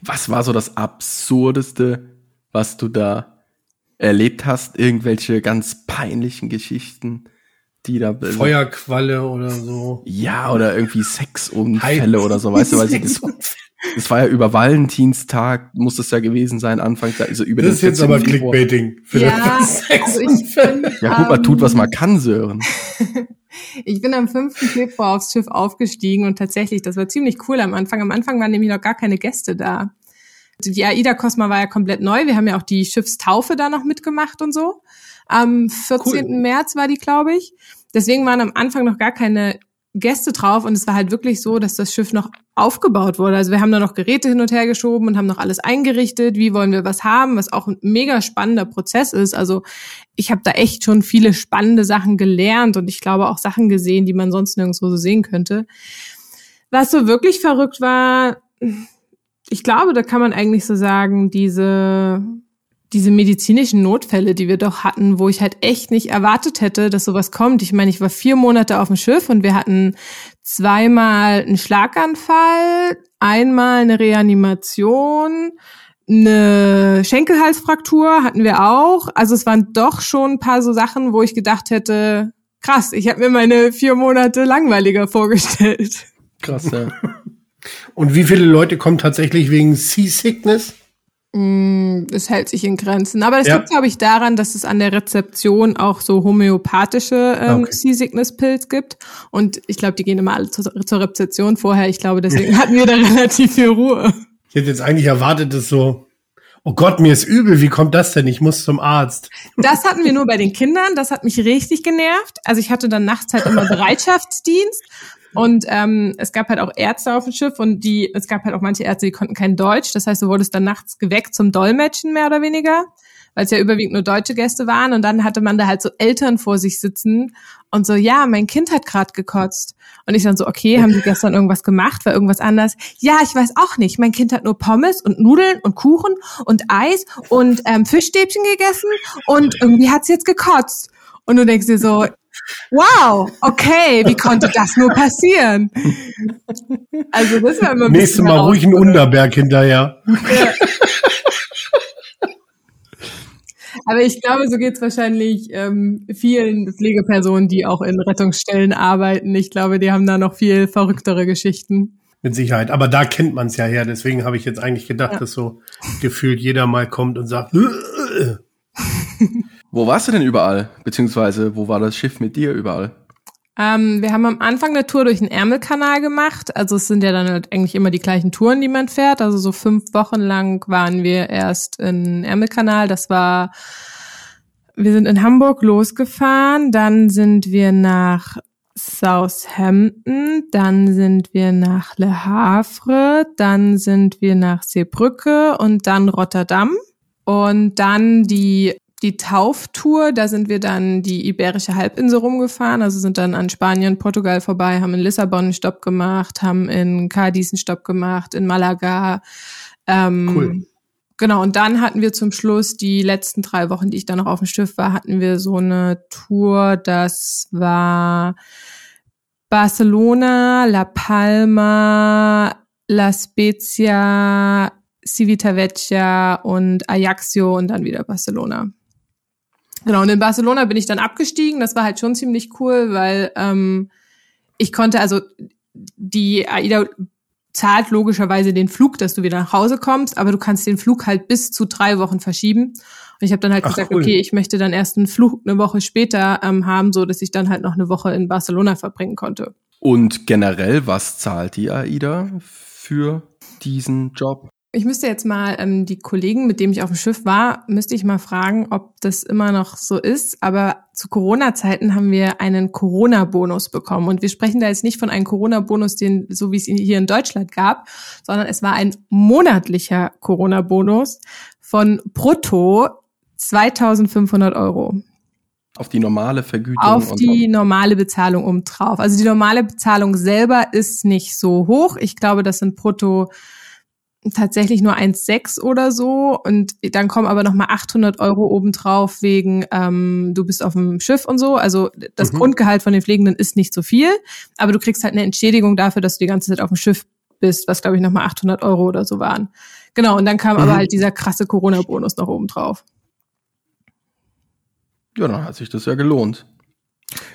Was war so das Absurdeste, was du da erlebt hast, irgendwelche ganz peinlichen Geschichten, die da Feuerqualle oder so. Ja, oder irgendwie Sexunfälle oder so, weißt du, weil sie das, das war ja über Valentinstag, muss es ja gewesen sein, Anfang, also über Das ist jetzt aber Februar. Clickbaiting. Für ja, also ich bin, ja, gut, man tut, was man kann, Sören. ich bin am 5. Februar aufs Schiff aufgestiegen und tatsächlich, das war ziemlich cool am Anfang. Am Anfang waren nämlich noch gar keine Gäste da. Die AIDA Cosma war ja komplett neu. Wir haben ja auch die Schiffstaufe da noch mitgemacht und so. Am 14. Cool. März war die, glaube ich. Deswegen waren am Anfang noch gar keine Gäste drauf und es war halt wirklich so, dass das Schiff noch aufgebaut wurde. Also wir haben da noch Geräte hin und her geschoben und haben noch alles eingerichtet. Wie wollen wir was haben? Was auch ein mega spannender Prozess ist. Also ich habe da echt schon viele spannende Sachen gelernt und ich glaube auch Sachen gesehen, die man sonst nirgendwo so sehen könnte. Was so wirklich verrückt war, ich glaube, da kann man eigentlich so sagen, diese, diese medizinischen Notfälle, die wir doch hatten, wo ich halt echt nicht erwartet hätte, dass sowas kommt. Ich meine, ich war vier Monate auf dem Schiff und wir hatten zweimal einen Schlaganfall, einmal eine Reanimation, eine Schenkelhalsfraktur hatten wir auch. Also es waren doch schon ein paar so Sachen, wo ich gedacht hätte, krass, ich habe mir meine vier Monate langweiliger vorgestellt. Krass, ja. Und wie viele Leute kommen tatsächlich wegen Seasickness? Mm, Es hält sich in Grenzen. Aber das Ja. liegt, glaube ich, daran, dass es an der Rezeption auch so homöopathische ähm, Okay. Seasickness-Pilz gibt. Und ich glaube, die gehen immer alle zur, zur Rezeption vorher. Ich glaube, deswegen hatten wir da relativ viel Ruhe. Ich hätte jetzt eigentlich erwartet, dass so, oh Gott, mir ist übel, wie kommt das denn? Ich muss zum Arzt. Das hatten wir nur bei den Kindern. Das hat mich richtig genervt. Also ich hatte dann nachts halt immer Bereitschaftsdienst. Und ähm, es gab halt auch Ärzte auf dem Schiff und die, es gab halt auch manche Ärzte, die konnten kein Deutsch. Das heißt, du wurdest dann nachts geweckt zum Dolmetschen, mehr oder weniger, weil es ja überwiegend nur deutsche Gäste waren. Und dann hatte man da halt so Eltern vor sich sitzen und so, ja, mein Kind hat gerade gekotzt. Und ich dann so, okay, haben die gestern irgendwas gemacht, war irgendwas anders? Ja, ich weiß auch nicht. Mein Kind hat nur Pommes und Nudeln und Kuchen und Eis und ähm, Fischstäbchen gegessen und irgendwie hat's jetzt gekotzt. Und du denkst dir so, wow, okay, wie konnte das nur passieren? Also das war immer ein Nächstes Mal ruhig herausfordernd. Unterberg hinterher. Aber ich glaube, so geht's wahrscheinlich ähm, vielen Pflegepersonen, die auch in Rettungsstellen arbeiten. Ich glaube, die haben da noch viel verrücktere Geschichten. Mit Sicherheit. Aber da kennt man es ja her. Deswegen habe ich jetzt eigentlich gedacht, Ja. dass so gefühlt jeder mal kommt und sagt, "Äh, Wo warst du denn überall? Beziehungsweise, wo war das Schiff mit dir überall? Ähm, wir haben am Anfang eine Tour durch den Ärmelkanal gemacht. Also es sind ja dann halt eigentlich immer die gleichen Touren, die man fährt. Also so fünf Wochen lang waren wir erst in Ärmelkanal. Das war, wir sind in Hamburg losgefahren, dann sind wir nach Southampton, dann sind wir nach Le Havre, dann sind wir nach Seebrücke und dann Rotterdam. Und dann die, die Tauftour, da sind wir dann die Iberische Halbinsel rumgefahren, also sind dann an Spanien, Portugal vorbei, haben in Lissabon einen Stopp gemacht, haben in Cadiz einen Stopp gemacht, in Malaga. Ähm, Cool. Genau, und dann hatten wir zum Schluss die letzten drei Wochen, die ich dann noch auf dem Schiff war, hatten wir so eine Tour, das war Barcelona, La Palma, La Spezia, Civitavecchia und Ajaccio und dann wieder Barcelona. Genau, und in Barcelona bin ich dann abgestiegen. Das war halt schon ziemlich cool, weil ähm, ich konnte, also die AIDA zahlt logischerweise den Flug, dass du wieder nach Hause kommst, aber du kannst den Flug halt bis zu drei Wochen verschieben. Und ich habe dann halt Ach, gesagt, cool. okay, ich möchte dann erst einen Flug eine Woche später ähm, haben, so dass ich dann halt noch eine Woche in Barcelona verbringen konnte. Und generell, was zahlt die AIDA für diesen Job? Ich müsste jetzt mal ähm, die Kollegen, mit denen ich auf dem Schiff war, müsste ich mal fragen, ob das immer noch so ist. Aber zu Corona-Zeiten haben wir einen Corona-Bonus bekommen. Und wir sprechen da jetzt nicht von einem Corona-Bonus, den, so wie es ihn hier in Deutschland gab, sondern es war ein monatlicher Corona-Bonus von brutto 2500 Euro Auf die normale Vergütung? auf die normale Bezahlung um drauf. Also die normale Bezahlung selber ist nicht so hoch. Ich glaube, das sind brutto tatsächlich nur 1,6 oder so. Und dann kommen aber nochmal 800 Euro obendrauf wegen, ähm, du bist auf dem Schiff und so. Also das Mhm. Grundgehalt von den Pflegenden ist nicht so viel, aber du kriegst halt eine Entschädigung dafür, dass du die ganze Zeit auf dem Schiff bist, was glaube ich nochmal 800 Euro oder so waren. Genau, und dann kam Mhm. aber halt dieser krasse Corona-Bonus noch oben drauf. Ja, dann hat sich das ja gelohnt.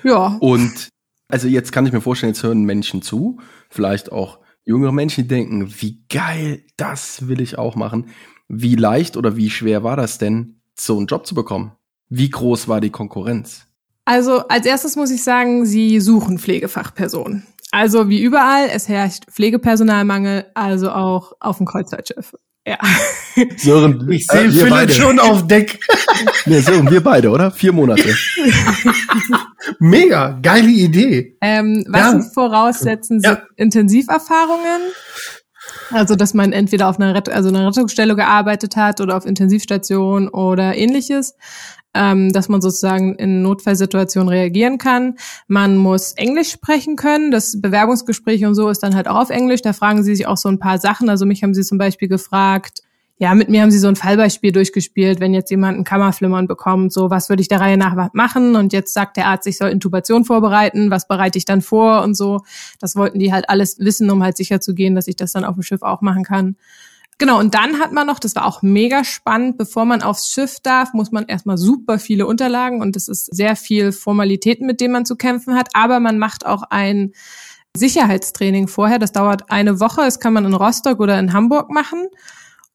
Ja, Und also jetzt kann ich mir vorstellen, jetzt hören Menschen zu, vielleicht auch jüngere Menschen, denken, wie geil, das will ich auch machen. Wie leicht oder wie schwer war das denn, so einen Job zu bekommen? Wie groß war die Konkurrenz? Also als erstes muss ich sagen, sie suchen Pflegefachpersonen. Also wie überall, es herrscht Pflegepersonalmangel, also auch auf dem Kreuzfahrtschiff. Ja. Sören, Ich sehe äh, Philipp beide. schon auf Deck. Nee, Sören, wir beide, oder? Vier Monate. Mega, geile Idee. Ähm, was Ja. sie voraussetzen, sind Ja. Intensiverfahrungen. Also, dass man entweder auf einer, Rett also einer Rettungsstelle gearbeitet hat oder auf Intensivstation oder ähnliches. Ähm, dass man sozusagen in Notfallsituationen reagieren kann. Man muss Englisch sprechen können. Das Bewerbungsgespräch und so ist dann halt auch auf Englisch. Da fragen sie sich auch so ein paar Sachen. Also mich haben sie zum Beispiel gefragt, ja, mit mir haben sie so ein Fallbeispiel durchgespielt, wenn jetzt jemand ein Kammerflimmern bekommt, so was würde ich der Reihe nach machen und jetzt sagt der Arzt, ich soll Intubation vorbereiten, was bereite ich dann vor und so. Das wollten die halt alles wissen, um halt sicher zu gehen, dass ich das dann auf dem Schiff auch machen kann. Genau, und dann hat man noch, das war auch mega spannend, bevor man aufs Schiff darf, muss man erstmal super viele Unterlagen und es ist sehr viel Formalitäten, mit denen man zu kämpfen hat, aber man macht auch ein Sicherheitstraining vorher, das dauert eine Woche, das kann man in Rostock oder in Hamburg machen.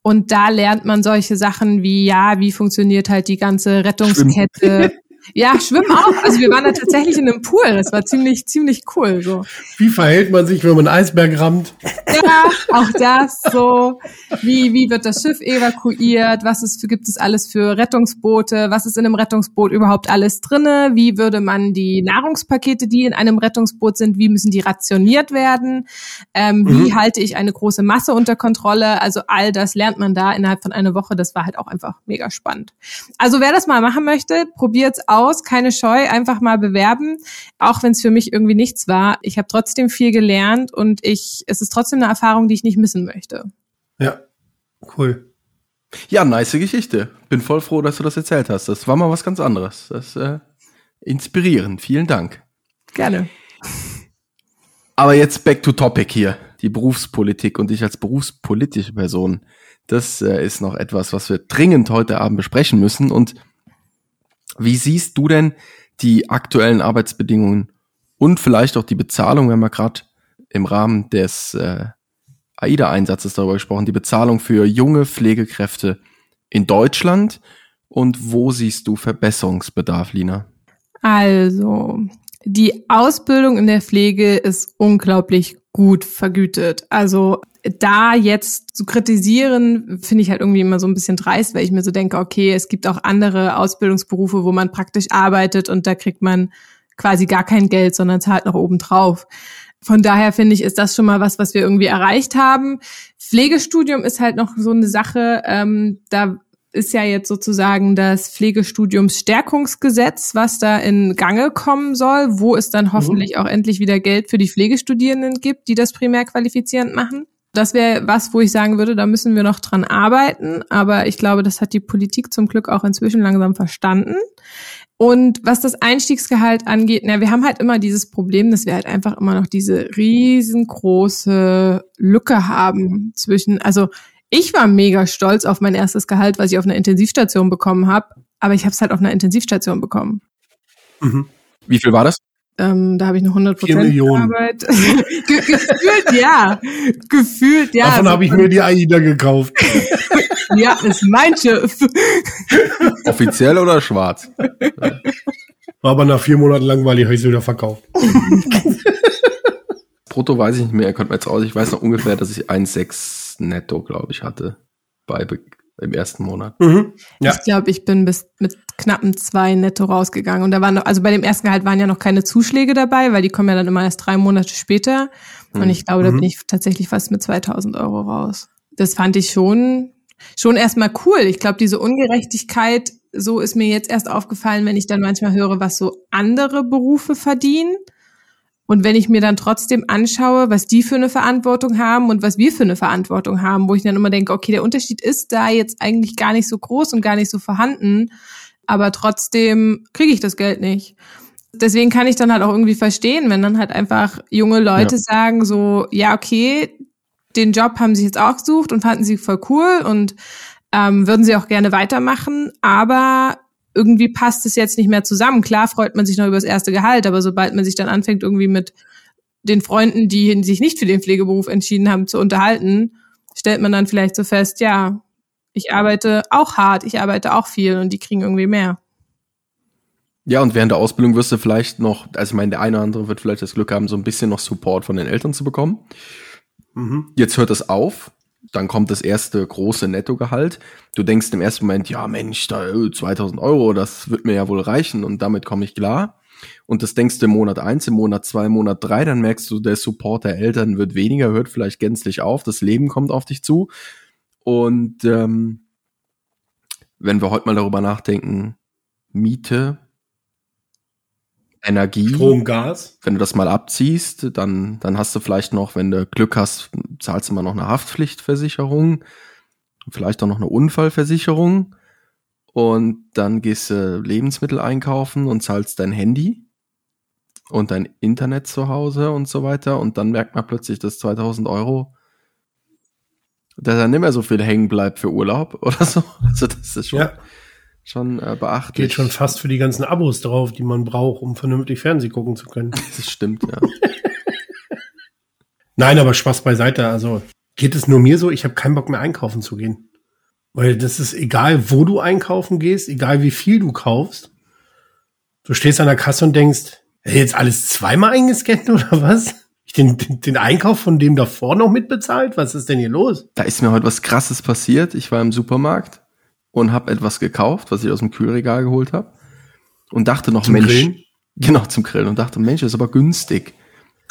Und da lernt man solche Sachen wie, ja, wie funktioniert halt die ganze Rettungskette. Ja, schwimmen auch. Also wir waren da tatsächlich in einem Pool. Das war ziemlich, ziemlich cool. So. Wie verhält man sich, wenn man einen Eisberg rammt? Ja, auch das so. Wie, wie wird das Schiff evakuiert? Was ist, gibt es alles für Rettungsboote? Was ist in einem Rettungsboot überhaupt alles drinne? Wie würde man die Nahrungspakete, die in einem Rettungsboot sind, wie müssen die rationiert werden? Ähm, mhm. Wie halte ich eine große Masse unter Kontrolle? Also all das lernt man da innerhalb von einer Woche. Das war halt auch einfach mega spannend. Also wer das mal machen möchte, probiert's aus aus, keine Scheu, einfach mal bewerben, auch wenn es für mich irgendwie nichts war. Ich habe trotzdem viel gelernt und ich, es ist trotzdem eine Erfahrung, die ich nicht missen möchte. Ja, cool. Ja, nice Geschichte. Bin voll froh, dass du das erzählt hast. Das war mal was ganz anderes. Das äh, inspirierend. Vielen Dank. Gerne. Aber jetzt back to topic hier. Die Berufspolitik und ich als berufspolitische Person. Das äh, ist noch etwas, was wir dringend heute Abend besprechen müssen. Und wie siehst du denn die aktuellen Arbeitsbedingungen und vielleicht auch die Bezahlung, wenn wir gerade im Rahmen des äh, AIDA-Einsatzes darüber gesprochen, die Bezahlung für junge Pflegekräfte in Deutschland und wo siehst du Verbesserungsbedarf, Lina? Also, die Ausbildung in der Pflege ist unglaublich gut vergütet. Also da jetzt zu kritisieren, finde ich halt irgendwie immer so ein bisschen dreist, weil ich mir so denke, okay, es gibt auch andere Ausbildungsberufe, wo man praktisch arbeitet und da kriegt man quasi gar kein Geld, sondern zahlt noch oben drauf. Von daher finde ich, ist das schon mal was, was wir irgendwie erreicht haben. Pflegestudium ist halt noch so eine Sache, ähm, da ist ja jetzt sozusagen das Pflegestudiumsstärkungsgesetz, was da in Gange kommen soll, wo es dann mhm. hoffentlich mhm. auch endlich wieder Geld für die Pflegestudierenden gibt, die das primär qualifizierend machen. Das wäre was, wo ich sagen würde, da müssen wir noch dran arbeiten. Aber ich glaube, das hat die Politik zum Glück auch inzwischen langsam verstanden. Und was das Einstiegsgehalt angeht, na, wir haben halt immer dieses Problem, dass wir halt einfach immer noch diese riesengroße Lücke haben zwischen, also ich war mega stolz auf mein erstes Gehalt, was ich auf einer Intensivstation bekommen habe, aber ich habe es halt auf einer Intensivstation bekommen. Mhm. Wie viel war das? Ähm, da habe ich eine 100 Prozent Arbeit. Ge gefühlt ja. Gefühlt ja. Davon habe ich mir die AIDA gekauft. ja, ist mein Schiff. Offiziell oder schwarz? War aber nach vier Monaten langweilig, habe ich sie wieder verkauft. Brutto weiß ich nicht mehr, er kommt mir jetzt raus. Ich weiß noch ungefähr, dass ich 1,6 netto, glaube ich, hatte. Bei im ersten Monat. Mhm. Ja. Ich glaube, ich bin bis mit knappen zwei netto rausgegangen. Und da waren noch, also bei dem ersten Gehalt waren ja noch keine Zuschläge dabei, weil die kommen ja dann immer erst drei Monate später. Mhm. Und ich glaube, da mhm. bin ich tatsächlich fast mit 2000 Euro raus. Das fand ich schon, schon erstmal cool. Ich glaube, diese Ungerechtigkeit, so ist mir jetzt erst aufgefallen, wenn ich dann manchmal höre, was so andere Berufe verdienen. Und wenn ich mir dann trotzdem anschaue, was die für eine Verantwortung haben und was wir für eine Verantwortung haben, wo ich dann immer denke, okay, der Unterschied ist da jetzt eigentlich gar nicht so groß und gar nicht so vorhanden, aber trotzdem kriege ich das Geld nicht. Deswegen kann ich dann halt auch irgendwie verstehen, wenn dann halt einfach junge Leute ja. sagen so, ja, okay, den Job haben sie jetzt auch gesucht und fanden sie voll cool und ähm, würden sie auch gerne weitermachen, aber irgendwie passt es jetzt nicht mehr zusammen. Klar freut man sich noch über das erste Gehalt, aber sobald man sich dann anfängt, irgendwie mit den Freunden, die sich nicht für den Pflegeberuf entschieden haben, zu unterhalten, stellt man dann vielleicht so fest, ja, ich arbeite auch hart, ich arbeite auch viel und die kriegen irgendwie mehr. Ja, und während der Ausbildung wirst du vielleicht noch, also ich meine, der eine oder andere wird vielleicht das Glück haben, so ein bisschen noch Support von den Eltern zu bekommen. Mhm. Jetzt hört es auf dann kommt das erste große Nettogehalt. Du denkst im ersten Moment, ja Mensch, da 2000 äh, Euro, das wird mir ja wohl reichen und damit komme ich klar. Und das denkst du im Monat eins, im Monat zwei, im Monat drei, dann merkst du, der Support der Eltern wird weniger, hört vielleicht gänzlich auf, das Leben kommt auf dich zu. Und ähm, wenn wir heute mal darüber nachdenken, Miete, Energie. Strom, Gas. Wenn du das mal abziehst, dann, dann hast du vielleicht noch, wenn du Glück hast, zahlst du mal noch eine Haftpflichtversicherung, vielleicht auch noch eine Unfallversicherung und dann gehst du Lebensmittel einkaufen und zahlst dein Handy und dein Internet zu Hause und so weiter und dann merkt man plötzlich, dass 2000 Euro dass da nicht mehr so viel hängen bleibt für Urlaub oder so. Also das ist schon, ja schon äh, beachtlich. Geht schon fast für die ganzen Abos drauf, die man braucht, um vernünftig Fernsehen gucken zu können. Das stimmt, ja. Nein, aber Spaß beiseite. Also geht es nur mir so, ich habe keinen Bock mehr einkaufen zu gehen. Weil das ist egal, wo du einkaufen gehst, egal wie viel du kaufst. Du stehst an der Kasse und denkst, jetzt alles zweimal eingescannt oder was? Ich den, den, den Einkauf von dem davor noch mitbezahlt? Was ist denn hier los? Da ist mir heute was Krasses passiert. Ich war im Supermarkt und habe etwas gekauft, was ich aus dem Kühlregal geholt habe. Und dachte noch, Zum Mensch, Grillen? genau zum Grillen und dachte, Mensch, das ist aber günstig.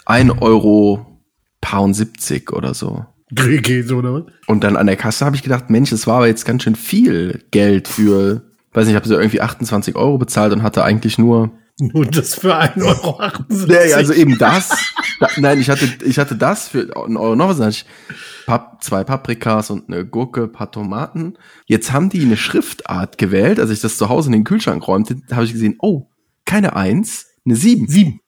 Ein Euro Pound 70 oder so. Grillkäse oder was? Und dann an der Kasse habe ich gedacht, Mensch, das war aber jetzt ganz schön viel Geld für, weiß nicht, ich habe so irgendwie 28 Euro bezahlt und hatte eigentlich nur Nur das für 1,78 Euro. Nee, also eben das. Da, nein, ich hatte, ich hatte das für einen Euro noch ich Pap zwei Paprikas und eine Gurke, paar Tomaten. Jetzt haben die eine Schriftart gewählt. Als ich das zu Hause in den Kühlschrank räumte, habe ich gesehen, oh, keine Eins, eine Sieben. Sieben.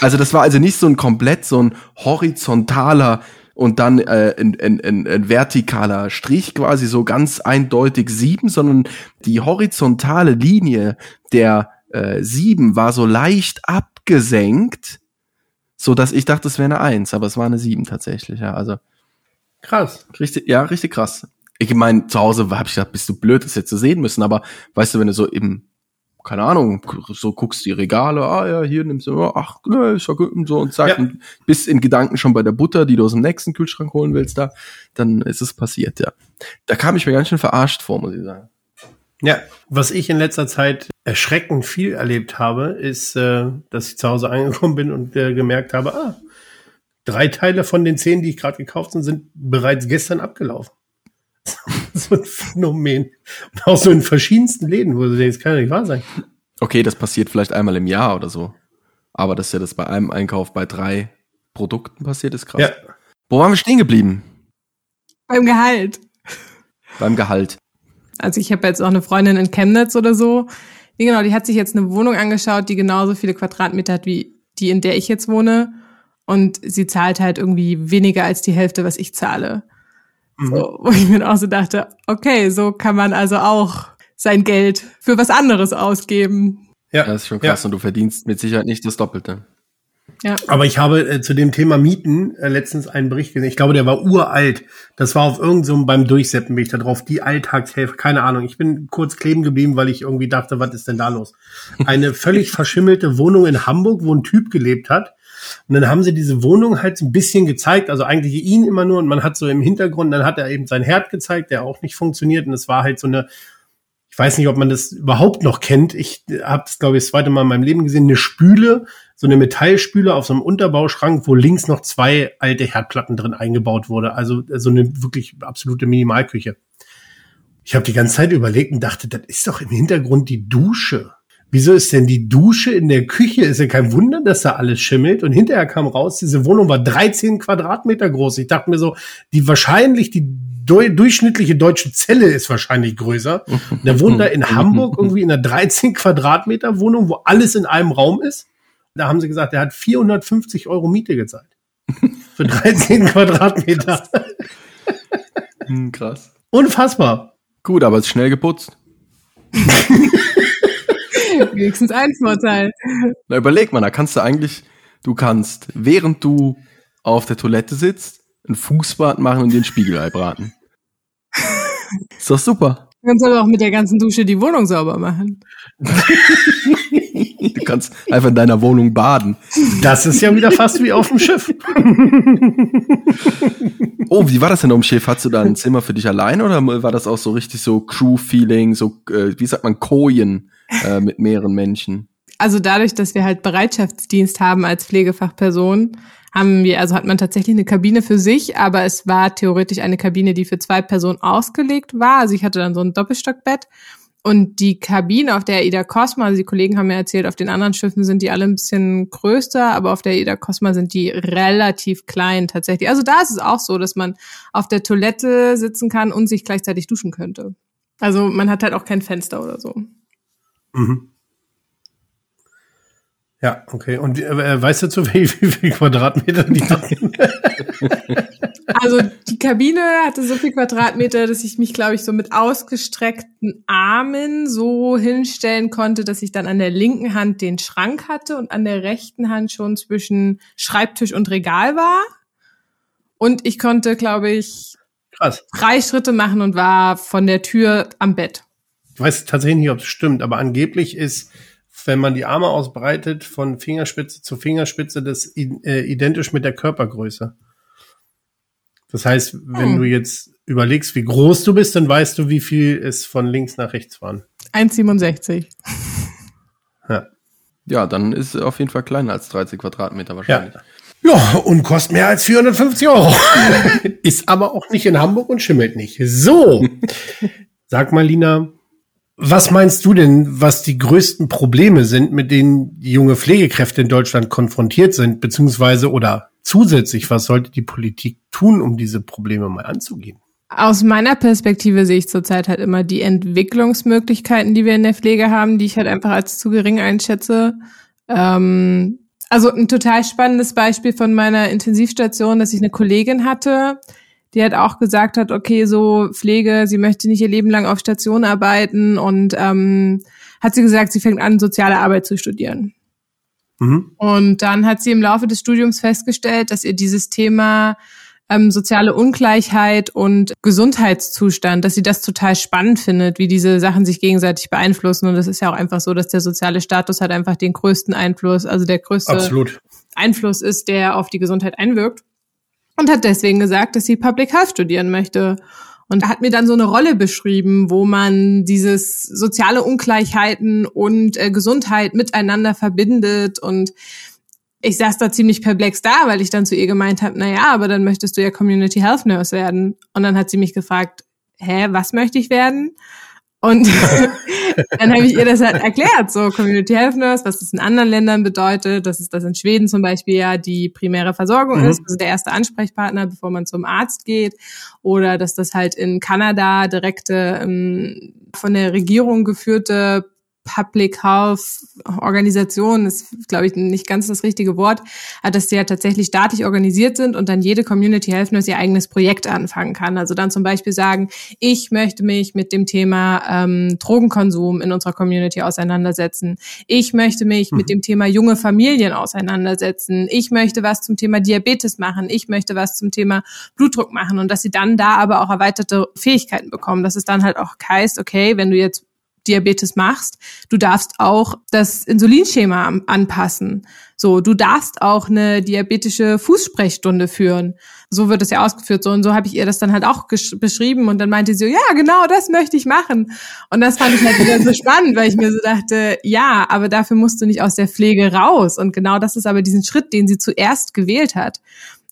Also das war also nicht so ein komplett so ein horizontaler und dann äh, ein, ein, ein, ein vertikaler Strich quasi so ganz eindeutig sieben, sondern die horizontale Linie der äh, sieben war so leicht abgesenkt, so dass ich dachte, es wäre eine Eins, aber es war eine sieben tatsächlich. Ja, also Krass. richtig, ja, richtig krass. Ich meine, zu Hause habe ich gedacht, bist du blöd, das jetzt zu sehen müssen, aber weißt du, wenn du so im keine Ahnung, so guckst die Regale, ah ja, hier nimmst du, oh, ach, ne, ist ja gut und so und zack, Ja. und bist in Gedanken schon bei der Butter, die du aus dem nächsten Kühlschrank holen willst, da, dann ist es passiert, ja. Da kam ich mir ganz schön verarscht vor, muss ich sagen. Ja, was ich in letzter Zeit erschreckend viel erlebt habe, ist, äh, dass ich zu Hause angekommen bin und äh, gemerkt habe, ah, drei Teile von den zehn, die ich gerade gekauft habe, sind bereits gestern abgelaufen. so ein Phänomen. Und auch so in verschiedensten Läden, wo du denkst, kann ja nicht wahr sein. Okay, das passiert vielleicht einmal im Jahr oder so. Aber dass ja das bei einem Einkauf bei drei Produkten passiert, ist krass. Ja. Wo waren wir stehen geblieben? Beim Gehalt. Beim Gehalt. Also ich habe jetzt auch eine Freundin in Chemnitz oder so. Die, genau, die hat sich jetzt eine Wohnung angeschaut, die genauso viele Quadratmeter hat wie die, in der ich jetzt wohne. Und sie zahlt halt irgendwie weniger als die Hälfte, was ich zahle. So, wo ich mir auch so dachte, okay, so kann man also auch sein Geld für was anderes ausgeben. Ja, Das ist schon krass und du verdienst mit Sicherheit nicht das Doppelte. Ja. Aber ich habe äh, zu dem Thema Mieten äh, letztens einen Bericht gesehen. Ich glaube, der war uralt. Das war auf irgendeinem so beim Durchseppen bin ich da drauf. Die Alltagshilfe, keine Ahnung. Ich bin kurz kleben geblieben, weil ich irgendwie dachte, was ist denn da los? Eine völlig verschimmelte Wohnung in Hamburg, wo ein Typ gelebt hat. Und dann haben sie diese Wohnung halt so ein bisschen gezeigt, also eigentlich ihn immer nur und man hat so im Hintergrund, dann hat er eben sein Herd gezeigt, der auch nicht funktioniert und es war halt so eine, ich weiß nicht, ob man das überhaupt noch kennt. Ich habe es, glaube ich, das zweite Mal in meinem Leben gesehen, eine Spüle, so eine Metallspüle auf so einem Unterbauschrank, wo links noch zwei alte Herdplatten drin eingebaut wurde. Also so eine wirklich absolute Minimalküche. Ich habe die ganze Zeit überlegt und dachte, das ist doch im Hintergrund die Dusche. Wieso ist denn die Dusche in der Küche? Ist ja kein Wunder, dass da alles schimmelt. Und hinterher kam raus, diese Wohnung war 13 Quadratmeter groß. Ich dachte mir so, die wahrscheinlich, die durchschnittliche deutsche Zelle ist wahrscheinlich größer. Und Der wohnt da in Hamburg irgendwie in einer 13 Quadratmeter Wohnung, wo alles in einem Raum ist. Da haben sie gesagt, er hat 450 Euro Miete gezahlt. Für 13 Quadratmeter. Hm, krass. Unfassbar. Gut, aber es ist schnell geputzt. Wenigstens ein Vorteil. Na, überleg mal, da kannst du eigentlich, du kannst, während du auf der Toilette sitzt, ein Fußbad machen und dir ein Spiegelei braten. Ist doch super. Du kannst aber auch mit der ganzen Dusche die Wohnung sauber machen. Du kannst einfach in deiner Wohnung baden. Das ist ja wieder fast wie auf dem Schiff. Oh, wie war das denn auf dem Schiff? Hattest du da ein Zimmer für dich allein oder war das auch so richtig so Crew-Feeling, so, äh, wie sagt man, Kojen äh, mit mehreren Menschen? Also dadurch, dass wir halt Bereitschaftsdienst haben als Pflegefachperson, haben wir, also hat man tatsächlich eine Kabine für sich, aber es war theoretisch eine Kabine, die für zwei Personen ausgelegt war. Also ich hatte dann so ein Doppelstockbett. Und die Kabine auf der Ida Cosma, also die Kollegen haben mir erzählt, auf den anderen Schiffen sind die alle ein bisschen größer, aber auf der Ida Cosma sind die relativ klein tatsächlich. Also da ist es auch so, dass man auf der Toilette sitzen kann und sich gleichzeitig duschen könnte. Also man hat halt auch kein Fenster oder so. Mhm. Ja, okay. Und äh, weißt du zu wie, wie viel Quadratmeter die? Also die Kabine hatte so viel Quadratmeter, dass ich mich, glaube ich, so mit ausgestreckten Armen so hinstellen konnte, dass ich dann an der linken Hand den Schrank hatte und an der rechten Hand schon zwischen Schreibtisch und Regal war. Und ich konnte, glaube ich, Krass. drei Schritte machen und war von der Tür am Bett. Ich weiß tatsächlich nicht, ob es stimmt, aber angeblich ist, wenn man die Arme ausbreitet, von Fingerspitze zu Fingerspitze, das äh, identisch mit der Körpergröße. Das heißt, wenn Hm. du jetzt überlegst, wie groß du bist, dann weißt du, wie viel es von links nach rechts waren. 1,67. Ja. Ja, dann ist es auf jeden Fall kleiner als 13 Quadratmeter wahrscheinlich. Ja, und kostet mehr als 450 Euro. Ist aber auch nicht in Hamburg und schimmelt nicht. So. Sag mal, Lina, was meinst du denn, was die größten Probleme sind, mit denen junge Pflegekräfte in Deutschland konfrontiert sind, beziehungsweise oder zusätzlich, was sollte die Politik tun, um diese Probleme mal anzugehen? Aus meiner Perspektive sehe ich zurzeit halt immer die Entwicklungsmöglichkeiten, die wir in der Pflege haben, die ich halt einfach als zu gering einschätze. Ähm, also ein total spannendes Beispiel von meiner Intensivstation, dass ich eine Kollegin hatte, die halt auch gesagt hat, okay, so Pflege, sie möchte nicht ihr Leben lang auf Station arbeiten und ähm, hat sie gesagt, sie fängt an, soziale Arbeit zu studieren. Mhm. Und dann hat sie im Laufe des Studiums festgestellt, dass ihr dieses Thema ähm, soziale Ungleichheit und Gesundheitszustand, dass sie das total spannend findet, wie diese Sachen sich gegenseitig beeinflussen. Und das ist ja auch einfach so, dass der soziale Status hat einfach den größten Einfluss, also der größte Absolut. Einfluss ist, der auf die Gesundheit einwirkt. Und hat deswegen gesagt, dass sie Public Health studieren möchte. Und hat mir dann so eine Rolle beschrieben, wo man dieses soziale Ungleichheiten und äh, Gesundheit miteinander verbindet. Und ich saß da ziemlich perplex da, weil ich dann zu ihr gemeint habe, na ja, aber dann möchtest du ja Community Health Nurse werden. Und dann hat sie mich gefragt, hä, was möchte ich werden? Und dann habe ich ihr das halt erklärt, so Community Health Nurse, was das in anderen Ländern bedeutet, dass es das in Schweden zum Beispiel ja die primäre Versorgung Mhm. ist, also der erste Ansprechpartner, bevor man zum Arzt geht, oder dass das halt in Kanada direkte ähm, von der Regierung geführte Public Health Organisation ist, glaube ich, nicht ganz das richtige Wort, dass die ja tatsächlich staatlich organisiert sind und dann jede Community Health Nurse ihr eigenes Projekt anfangen kann. Also dann zum Beispiel sagen, ich möchte mich mit dem Thema ähm, Drogenkonsum in unserer Community auseinandersetzen. Ich möchte mich mit dem Thema junge Familien auseinandersetzen. Ich möchte was zum Thema Diabetes machen. Ich möchte was zum Thema Blutdruck machen und dass sie dann da aber auch erweiterte Fähigkeiten bekommen. Dass es dann halt auch heißt, okay, wenn du jetzt Diabetes machst, du darfst auch das Insulinschema anpassen. So, du darfst auch eine diabetische Fußsprechstunde führen. So wird es ja ausgeführt. So und so habe ich ihr das dann halt auch beschrieben und dann meinte sie, ja, genau, das möchte ich machen. Und das fand ich halt wieder so spannend, weil ich mir so dachte, ja, aber dafür musst du nicht aus der Pflege raus. Und genau das ist aber diesen Schritt, den sie zuerst gewählt hat.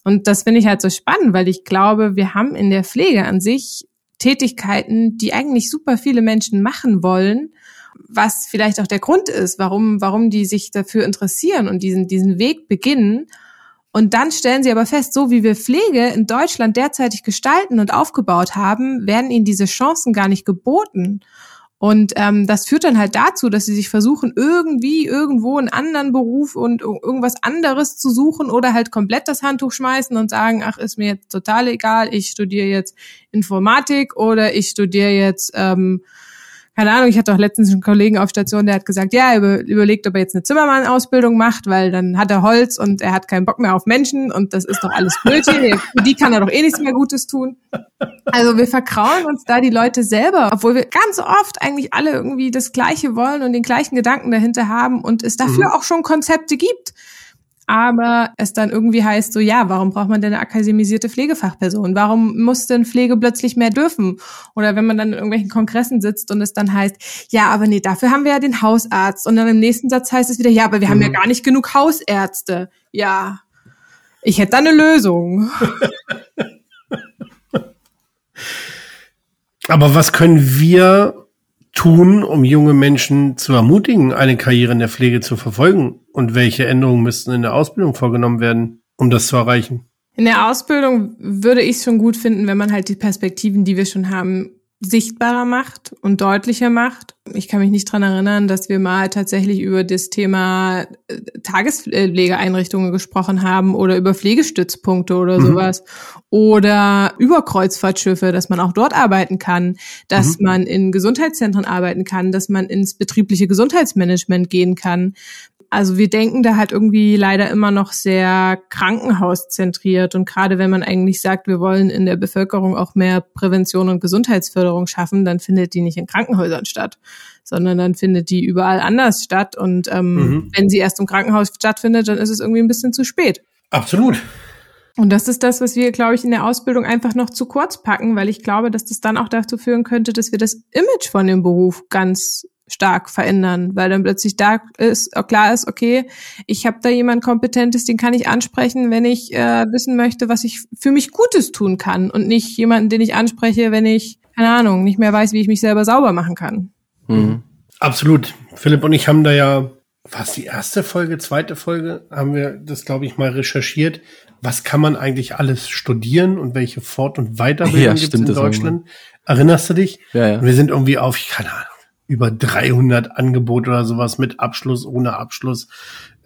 Und das finde ich halt so spannend, weil ich glaube, wir haben in der Pflege an sich Tätigkeiten, die eigentlich super viele Menschen machen wollen, was vielleicht auch der Grund ist, warum, warum die sich dafür interessieren und diesen, diesen Weg beginnen. Und dann stellen sie aber fest, so wie wir Pflege in Deutschland derzeitig gestalten und aufgebaut haben, werden ihnen diese Chancen gar nicht geboten. Und ähm, das führt dann halt dazu, dass sie sich versuchen, irgendwie irgendwo einen anderen Beruf und ir- irgendwas anderes zu suchen oder halt komplett das Handtuch schmeißen und sagen, ach, ist mir jetzt total egal, ich studiere jetzt Informatik oder ich studiere jetzt, ähm, keine Ahnung, ich hatte auch letztens einen Kollegen auf Station, der hat gesagt, ja, er über, überlegt, ob er jetzt eine Zimmermann-Ausbildung macht, weil dann hat er Holz und er hat keinen Bock mehr auf Menschen und das ist doch alles Blödsinn. Für die kann er doch eh nichts mehr Gutes tun. Also wir verkrauen uns da die Leute selber, obwohl wir ganz oft eigentlich alle irgendwie das Gleiche wollen und den gleichen Gedanken dahinter haben und es dafür auch schon Konzepte gibt. Aber es dann irgendwie heißt so, ja, warum braucht man denn eine akademisierte Pflegefachperson? Warum muss denn Pflege plötzlich mehr dürfen? Oder wenn man dann in irgendwelchen Kongressen sitzt und es dann heißt, ja, aber nee, dafür haben wir ja den Hausarzt. Und dann im nächsten Satz heißt es wieder, ja, aber wir haben ja gar nicht genug Hausärzte. Ja, ich hätte da eine Lösung. Aber was können wir tun, um junge Menschen zu ermutigen, eine Karriere in der Pflege zu verfolgen? Und welche Änderungen müssten in der Ausbildung vorgenommen werden, um das zu erreichen? In der Ausbildung würde ich es schon gut finden, wenn man halt die Perspektiven, die wir schon haben, sichtbarer macht und deutlicher macht. Ich kann mich nicht dran erinnern, dass wir mal tatsächlich über das Thema äh, Tagespflegeeinrichtungen gesprochen haben oder über Pflegestützpunkte oder Mhm. sowas oder über Kreuzfahrtschiffe, dass man auch dort arbeiten kann, dass man in Gesundheitszentren arbeiten kann, dass man ins betriebliche Gesundheitsmanagement gehen kann. Also wir denken da halt irgendwie leider immer noch sehr krankenhauszentriert und gerade wenn man eigentlich sagt, wir wollen in der Bevölkerung auch mehr Prävention und Gesundheitsförderung schaffen, dann findet die nicht in Krankenhäusern statt, sondern dann findet die überall anders statt und ähm, mhm. wenn sie erst im Krankenhaus stattfindet, dann ist es irgendwie ein bisschen zu spät. Absolut. Und das ist das, was wir, glaube ich, in der Ausbildung einfach noch zu kurz packen, weil ich glaube, dass das dann auch dazu führen könnte, dass wir das Image von dem Beruf ganz stark verändern, weil dann plötzlich da ist klar ist, okay, ich habe da jemand Kompetentes, den kann ich ansprechen, wenn ich äh, wissen möchte, was ich für mich Gutes tun kann und nicht jemanden, den ich anspreche, wenn ich keine Ahnung nicht mehr weiß, wie ich mich selber sauber machen kann. Mhm. Absolut. Philipp und ich haben da ja was die erste Folge, zweite Folge, haben wir das, glaube ich, mal recherchiert. Was kann man eigentlich alles studieren und welche Fort- und Weiterbildung ja, gibt es in Deutschland? Erinnerst du dich? Ja, ja. Wir sind irgendwie auf, keine Ahnung, über 300 Angebote oder sowas mit Abschluss, ohne Abschluss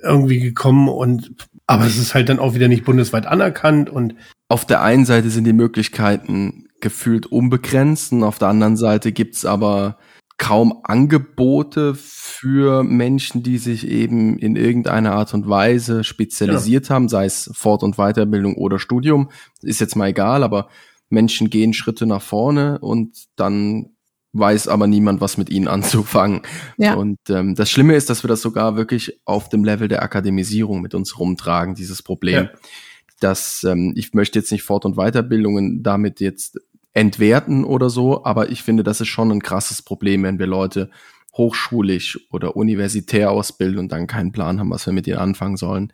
irgendwie gekommen und aber es ist halt dann auch wieder nicht bundesweit anerkannt und auf der einen Seite sind die Möglichkeiten gefühlt unbegrenzt und auf der anderen Seite gibt's aber kaum Angebote für Menschen, die sich eben in irgendeiner Art und Weise spezialisiert genau. haben, sei es Fort- und Weiterbildung oder Studium, ist jetzt mal egal, aber Menschen gehen Schritte nach vorne und dann weiß aber niemand, was mit ihnen anzufangen. Ja. Und ähm, das Schlimme ist, dass wir das sogar wirklich auf dem Level der Akademisierung mit uns rumtragen, dieses Problem. Ja. Dass ähm, ich möchte jetzt nicht Fort- und Weiterbildungen damit jetzt entwerten oder so, aber ich finde, das ist schon ein krasses Problem, wenn wir Leute hochschulisch oder universitär ausbilden und dann keinen Plan haben, was wir mit ihnen anfangen sollen.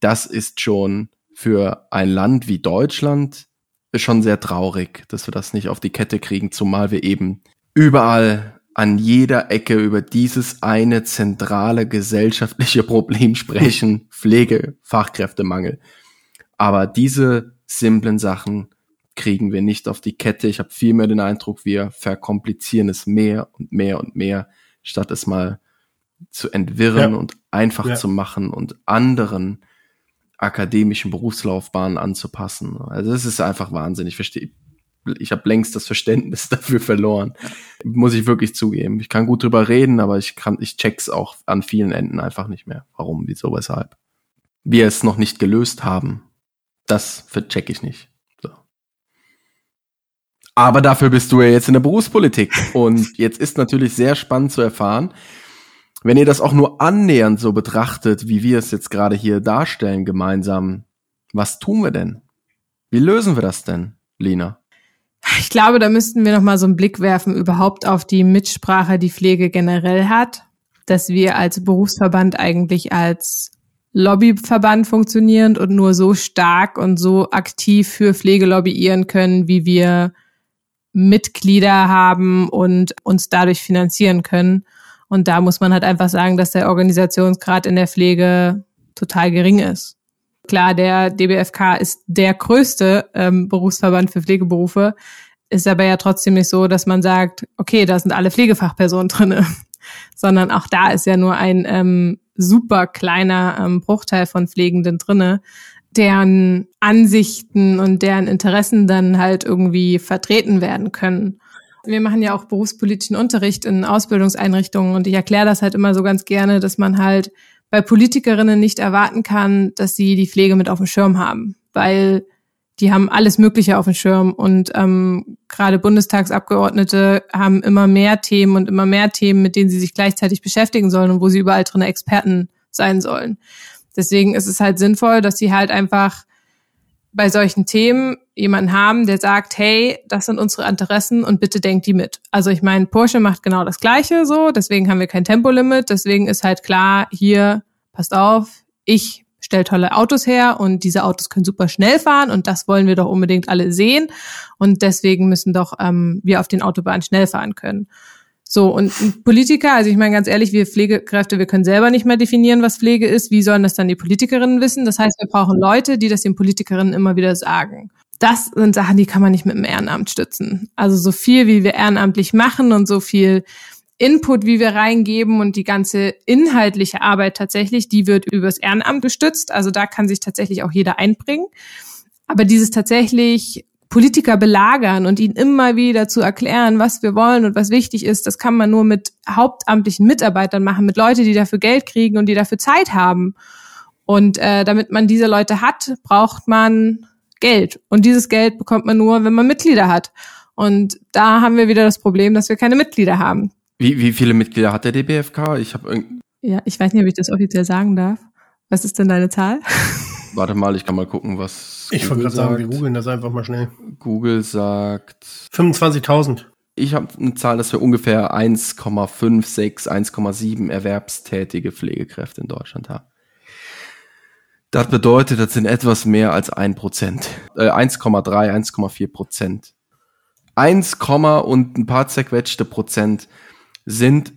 Das ist schon für ein Land wie Deutschland schon sehr traurig, dass wir das nicht auf die Kette kriegen, zumal wir eben überall an jeder Ecke über dieses eine zentrale gesellschaftliche Problem sprechen, Pflege, Fachkräftemangel. Aber diese simplen Sachen kriegen wir nicht auf die Kette. Ich habe vielmehr den Eindruck, wir verkomplizieren es mehr und mehr und mehr, statt es mal zu entwirren ja. und einfach ja. zu machen und anderen akademischen Berufslaufbahnen anzupassen. Also das ist einfach Wahnsinn. Ich verstehe, ich habe längst das Verständnis dafür verloren. Muss ich wirklich zugeben. Ich kann gut drüber reden, aber ich kann, ich check's auch an vielen Enden einfach nicht mehr. Warum, wieso, weshalb. Wir es noch nicht gelöst haben, das check ich nicht. Aber dafür bist du ja jetzt in der Berufspolitik. Und jetzt ist natürlich sehr spannend zu erfahren, wenn ihr das auch nur annähernd so betrachtet, wie wir es jetzt gerade hier darstellen gemeinsam, was tun wir denn? Wie lösen wir das denn, Lina? Ich glaube, da müssten wir noch mal so einen Blick werfen überhaupt auf die Mitsprache, die Pflege generell hat, dass wir als Berufsverband eigentlich als Lobbyverband funktionieren und nur so stark und so aktiv für Pflege lobbyieren können, wie wir Mitglieder haben und uns dadurch finanzieren können. Und da muss man halt einfach sagen, dass der Organisationsgrad in der Pflege total gering ist. Klar, der DBFK ist der größte ähm, Berufsverband für Pflegeberufe, ist aber ja trotzdem nicht so, dass man sagt, okay, da sind alle Pflegefachpersonen drinne, sondern auch da ist ja nur ein ähm, super kleiner ähm, Bruchteil von Pflegenden drinne deren Ansichten und deren Interessen dann halt irgendwie vertreten werden können. Wir machen ja auch berufspolitischen Unterricht in Ausbildungseinrichtungen und ich erkläre das halt immer so ganz gerne, dass man halt bei Politikerinnen nicht erwarten kann, dass sie die Pflege mit auf dem Schirm haben, weil die haben alles Mögliche auf dem Schirm und ähm, gerade Bundestagsabgeordnete haben immer mehr Themen und immer mehr Themen, mit denen sie sich gleichzeitig beschäftigen sollen und wo sie überall drin Experten sein sollen. Deswegen ist es halt sinnvoll, dass sie halt einfach bei solchen Themen jemanden haben, der sagt, hey, das sind unsere Interessen und bitte denkt die mit. Also ich meine, Porsche macht genau das Gleiche so, deswegen haben wir kein Tempolimit, deswegen ist halt klar, hier, passt auf, ich stelle tolle Autos her und diese Autos können super schnell fahren und das wollen wir doch unbedingt alle sehen und deswegen müssen doch ähm, wir auf den Autobahnen schnell fahren können. So, und Politiker, also ich meine ganz ehrlich, wir Pflegekräfte, wir können selber nicht mehr definieren, was Pflege ist. Wie sollen das dann die Politikerinnen wissen? Das heißt, wir brauchen Leute, die das den Politikerinnen immer wieder sagen. Das sind Sachen, die kann man nicht mit dem Ehrenamt stützen. Also so viel, wie wir ehrenamtlich machen und so viel Input, wie wir reingeben und die ganze inhaltliche Arbeit tatsächlich, die wird übers Ehrenamt gestützt. Also da kann sich tatsächlich auch jeder einbringen. Aber dieses tatsächlich Politiker belagern und ihnen immer wieder zu erklären, was wir wollen und was wichtig ist, das kann man nur mit hauptamtlichen Mitarbeitern machen, mit Leuten, die dafür Geld kriegen und die dafür Zeit haben. Und äh, damit man diese Leute hat, braucht man Geld. Und dieses Geld bekommt man nur, wenn man Mitglieder hat. Und da haben wir wieder das Problem, dass wir keine Mitglieder haben. Wie, wie viele Mitglieder hat der DBFK? Ich habe Ja, ich weiß nicht, ob ich das offiziell sagen darf. Was ist denn deine Zahl? Warte mal, ich kann mal gucken, was. Ich wollte gerade sagen, wir googeln das einfach mal schnell. Google sagt. 25.000. Ich habe eine Zahl, dass wir ungefähr 1,56, 1,7 erwerbstätige Pflegekräfte in Deutschland haben. Das bedeutet, das sind etwas mehr als ein Prozent. Äh, 1,3, 1,4 Prozent. 1, und ein paar zerquetschte Prozent sind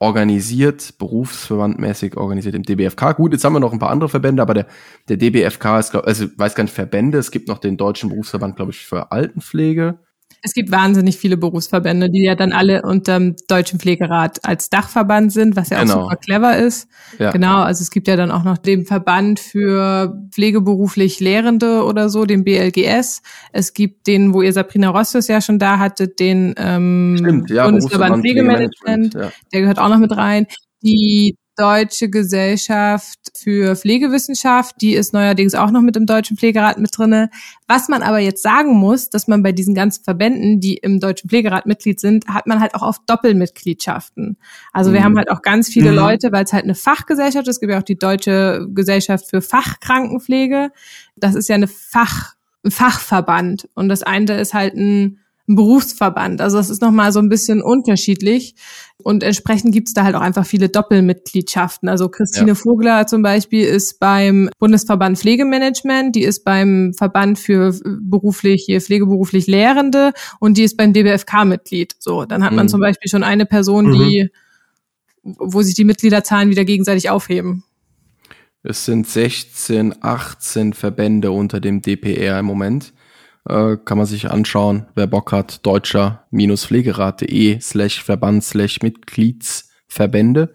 organisiert, berufsverbandmäßig organisiert im DBFK. Gut, jetzt haben wir noch ein paar andere Verbände, aber der, der DBFK ist, glaub, also weiß gar nicht Verbände, es gibt noch den Deutschen Berufsverband, glaube ich, für Altenpflege. Es gibt wahnsinnig viele Berufsverbände, die ja dann alle unter dem Deutschen Pflegerat als Dachverband sind, was ja auch Genau. super clever ist. Ja. Genau, also es gibt ja dann auch noch den Verband für pflegeberuflich Lehrende oder so, den BLGS. Es gibt den, wo ihr Sabrina Rostos ja schon da hattet, den ähm, Stimmt, ja, Bundesverband Berufsverband Pflegemanagement. Ja. Der gehört auch noch mit rein. Die Deutsche Gesellschaft für Pflegewissenschaft, die ist neuerdings auch noch mit im Deutschen Pflegerat mit drinne. Was man aber jetzt sagen muss, dass man bei diesen ganzen Verbänden, die im Deutschen Pflegerat Mitglied sind, hat man halt auch oft Doppelmitgliedschaften. Also wir Mhm. haben halt auch ganz viele Mhm. Leute, weil es halt eine Fachgesellschaft ist. Es gibt ja auch die Deutsche Gesellschaft für Fachkrankenpflege. Das ist ja eine Fach, ein Fachverband. Und das eine ist halt ein ein Berufsverband. Also das ist nochmal so ein bisschen unterschiedlich. Und entsprechend gibt es da halt auch einfach viele Doppelmitgliedschaften. Also Christine Ja. Vogler zum Beispiel ist beim Bundesverband Pflegemanagement, die ist beim Verband für beruflich, hier pflegeberuflich Lehrende und die ist beim DBFK Mitglied. So, dann hat man Mhm. zum Beispiel schon eine Person, die, wo sich die Mitgliederzahlen wieder gegenseitig aufheben. Es sind 16, 18 Verbände unter dem DPR im Moment. Äh, kann man sich anschauen, wer Bock hat, deutscher-pflegerat.de slash Verband slash Mitgliedsverbände.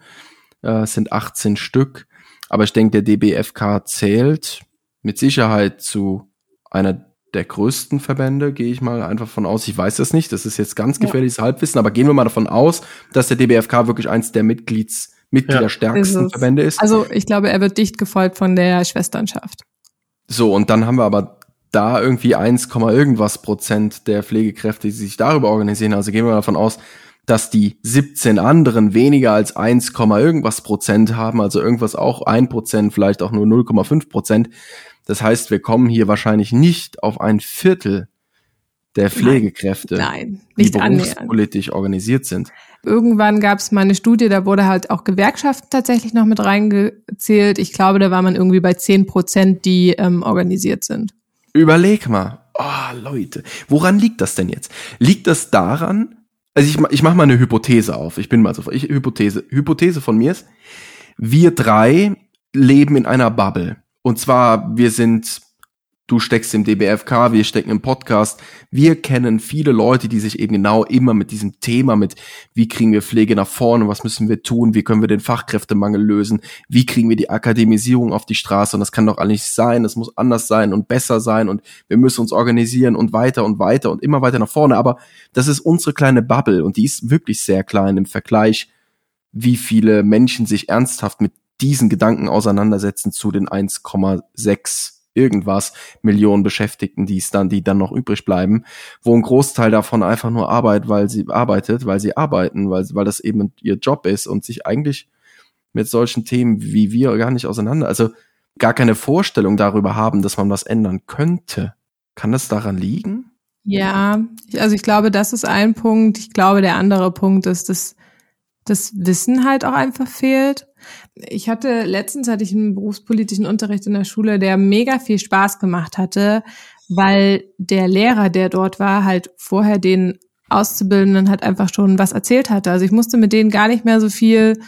Äh, es sind 18 Stück. Aber ich denke, der DBFK zählt mit Sicherheit zu einer der größten Verbände, gehe ich mal einfach von aus. Ich weiß das nicht, das ist jetzt ganz Ja. gefährliches Halbwissen, aber gehen wir mal davon aus, dass der DBFK wirklich eins der Mitglieds, Mitgliederstärksten es. Verbände ist. Also ich glaube, er wird dicht gefolgt von der Schwesternschaft. So, und dann haben wir aber da irgendwie 1, Komma irgendwas Prozent der Pflegekräfte, die sich darüber organisieren. Also gehen wir mal davon aus, dass die 17 anderen weniger als 1, Komma irgendwas Prozent haben, also irgendwas auch 1 Prozent, vielleicht auch nur 0,5 Prozent. Das heißt, wir kommen hier wahrscheinlich nicht auf ein Viertel der Pflegekräfte, Nein, die nicht annähernd. berufspolitisch organisiert sind. Irgendwann gab es mal eine Studie, da wurde halt auch Gewerkschaften tatsächlich noch mit reingezählt. Ich glaube, da war man irgendwie bei 10 Prozent, die ähm, organisiert sind. Überleg mal. Oh, Leute. Woran liegt das denn jetzt? Liegt das daran, also ich, ich mache mal eine Hypothese auf. Ich bin mal so, ich, Hypothese. Hypothese von mir ist, wir drei leben in einer Bubble. Und zwar, wir sind, du steckst im DBFK, wir stecken im Podcast. Wir kennen viele Leute, die sich eben genau immer mit diesem Thema, mit wie kriegen wir Pflege nach vorne, was müssen wir tun, wie können wir den Fachkräftemangel lösen, wie kriegen wir die Akademisierung auf die Straße und das kann doch alles nicht sein, das muss anders sein und besser sein und wir müssen uns organisieren und weiter und weiter und immer weiter nach vorne. Aber das ist unsere kleine Bubble und die ist wirklich sehr klein im Vergleich, wie viele Menschen sich ernsthaft mit diesen Gedanken auseinandersetzen zu den 1,6 irgendwas Millionen Beschäftigten, die es dann, die dann noch übrig bleiben, wo ein Großteil davon einfach nur arbeitet, weil sie arbeitet, weil sie arbeiten, weil, weil das eben ihr Job ist und sich eigentlich mit solchen Themen wie wir gar nicht auseinander, also gar keine Vorstellung darüber haben, dass man was ändern könnte. Kann das daran liegen? Ja, also ich glaube, das ist ein Punkt. Ich glaube, der andere Punkt ist, dass das Wissen halt auch einfach fehlt. Ich hatte letztens hatte ich einen berufspolitischen Unterricht in der Schule, der mega viel Spaß gemacht hatte, weil der Lehrer, der dort war, halt vorher den Auszubildenden halt einfach schon was erzählt hatte. Also ich musste mit denen gar nicht mehr so viel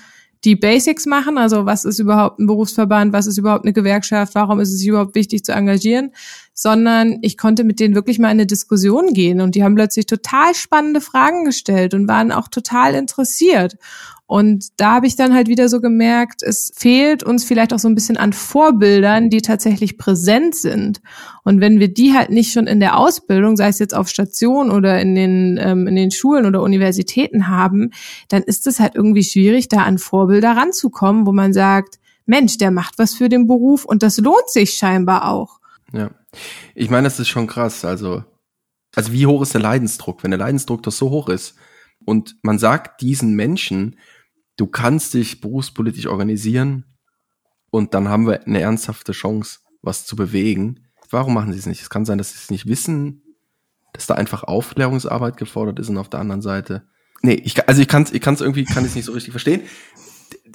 die Basics machen, also was ist überhaupt ein Berufsverband, was ist überhaupt eine Gewerkschaft, warum ist es überhaupt wichtig zu engagieren, sondern ich konnte mit denen wirklich mal in eine Diskussion gehen. Und die haben plötzlich total spannende Fragen gestellt und waren auch total interessiert. Und da habe ich dann halt wieder so gemerkt, es fehlt uns vielleicht auch so ein bisschen an Vorbildern, die tatsächlich präsent sind. Und wenn wir die halt nicht schon in der Ausbildung, sei es jetzt auf Station oder in den, ähm, in den Schulen oder Universitäten haben, dann ist es halt irgendwie schwierig, da an Vorbilder ranzukommen, wo man sagt, Mensch, der macht was für den Beruf und das lohnt sich scheinbar auch. Ja. Ich meine, das ist schon krass. Also, also wie hoch ist der Leidensdruck? Wenn der Leidensdruck doch so hoch ist und man sagt diesen Menschen, du kannst dich berufspolitisch organisieren und dann haben wir eine ernsthafte Chance, was zu bewegen. Warum machen sie es nicht? Es kann sein, dass sie es nicht wissen, dass da einfach Aufklärungsarbeit gefordert ist und auf der anderen Seite. Nee, ich, also ich kann es ich kann's irgendwie, kann es nicht so richtig verstehen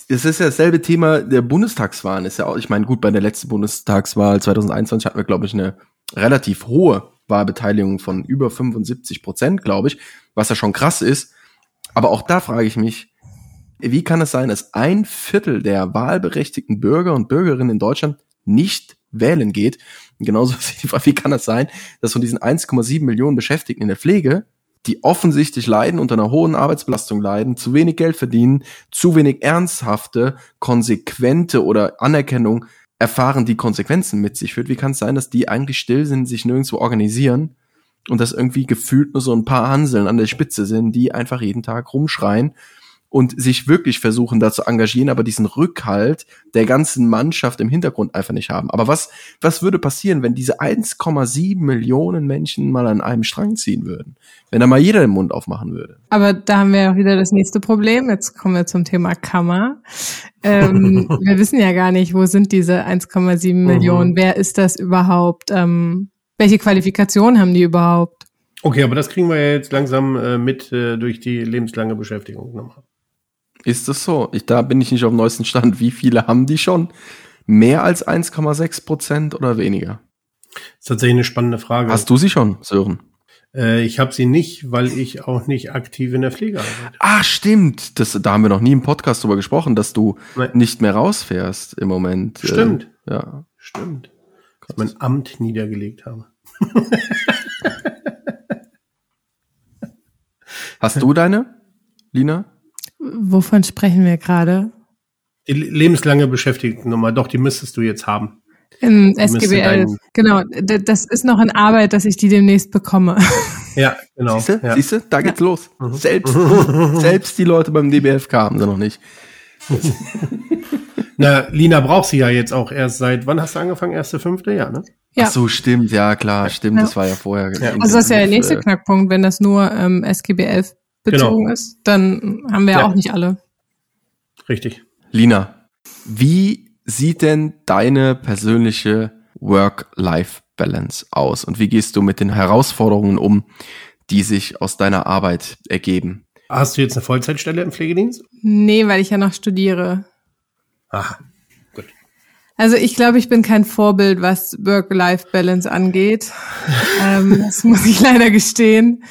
das ist ja dasselbe Thema der Bundestagswahlen. Ist ja auch, ich meine, gut, bei der letzten Bundestagswahl 2021 hatten wir, glaube ich, eine relativ hohe Wahlbeteiligung von über 75 Prozent, glaube ich, was ja schon krass ist. Aber auch da frage ich mich, wie kann es sein, dass ein Viertel der wahlberechtigten Bürger und Bürgerinnen in Deutschland nicht wählen geht? Genauso wie kann es sein, dass von diesen 1,7 Millionen Beschäftigten in der Pflege die offensichtlich leiden, unter einer hohen Arbeitsbelastung leiden, zu wenig Geld verdienen, zu wenig ernsthafte, konsequente oder Anerkennung erfahren, die Konsequenzen mit sich führt. Wie kann es sein, dass die eigentlich still sind, sich nirgendwo organisieren und dass irgendwie gefühlt nur so ein paar Hanseln an der Spitze sind, die einfach jeden Tag rumschreien und sich wirklich versuchen, da zu engagieren, aber diesen Rückhalt der ganzen Mannschaft im Hintergrund einfach nicht haben. Aber was, was würde passieren, wenn diese 1,7 Millionen Menschen mal an einem Strang ziehen würden? Wenn da mal jeder den Mund aufmachen würde? Aber da haben wir auch wieder das nächste Problem. Jetzt kommen wir zum Thema Kammer. Ähm, wir wissen ja gar nicht, wo sind diese 1,7 mhm. Millionen? Wer ist das überhaupt? Ähm, welche Qualifikationen haben die überhaupt? Okay, aber das kriegen wir ja jetzt langsam äh, mit äh, durch die lebenslange Beschäftigung nochmal. Ist das so? Ich, da bin ich nicht auf dem neuesten Stand. Wie viele haben die schon? Mehr als 1,6 Prozent oder weniger? Das ist tatsächlich eine spannende Frage. Hast du sie schon, Sören? Äh, ich habe sie nicht, weil ich auch nicht aktiv in der Pflege arbeite. Ah, stimmt. Das, da haben wir noch nie im Podcast drüber gesprochen, dass du Nein. nicht mehr rausfährst im Moment. Äh, stimmt. Äh, ja. Stimmt. Dass ich mein Amt niedergelegt habe. Hast du deine, Lina? Wovon sprechen wir gerade? Die lebenslange Beschäftigtennummer, doch, die müsstest du jetzt haben. Im SGBL. Genau, das ist noch in Arbeit, dass ich die demnächst bekomme. Ja, genau. Siehst du, ja. Siehst du? da geht's ja. los. Mhm. Selbst, selbst die Leute beim DBFK haben sie noch nicht. Na, Lina braucht sie ja jetzt auch erst seit, wann hast du angefangen? Erste, fünfte, ja, ne? Ja. Ach so, stimmt, ja, klar, stimmt, ja. das war ja vorher. Ja. Also das ist ja der nächste äh, Knackpunkt, wenn das nur ähm, SGB 11 bezogen genau. ist, dann haben wir ja auch nicht alle. Richtig. Lina, wie sieht denn deine persönliche Work-Life-Balance aus und wie gehst du mit den Herausforderungen um, die sich aus deiner Arbeit ergeben? Hast du jetzt eine Vollzeitstelle im Pflegedienst? Nee, weil ich ja noch studiere. Aha. Also ich glaube, ich bin kein Vorbild, was Work-Life-Balance angeht. ähm, das muss ich leider gestehen.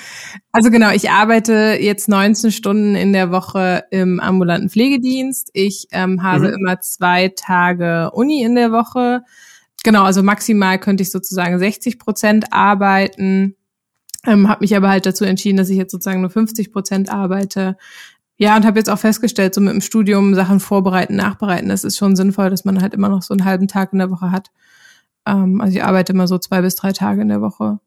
Also genau, ich arbeite jetzt 19 Stunden in der Woche im ambulanten Pflegedienst. Ich ähm, habe mhm. immer zwei Tage Uni in der Woche. Genau, also maximal könnte ich sozusagen 60 Prozent arbeiten. Ähm, habe mich aber halt dazu entschieden, dass ich jetzt sozusagen nur 50 Prozent arbeite. Ja, und habe jetzt auch festgestellt, so mit dem Studium Sachen vorbereiten, nachbereiten, das ist schon sinnvoll, dass man halt immer noch so einen halben Tag in der Woche hat. Ähm, also ich arbeite immer so zwei bis drei Tage in der Woche.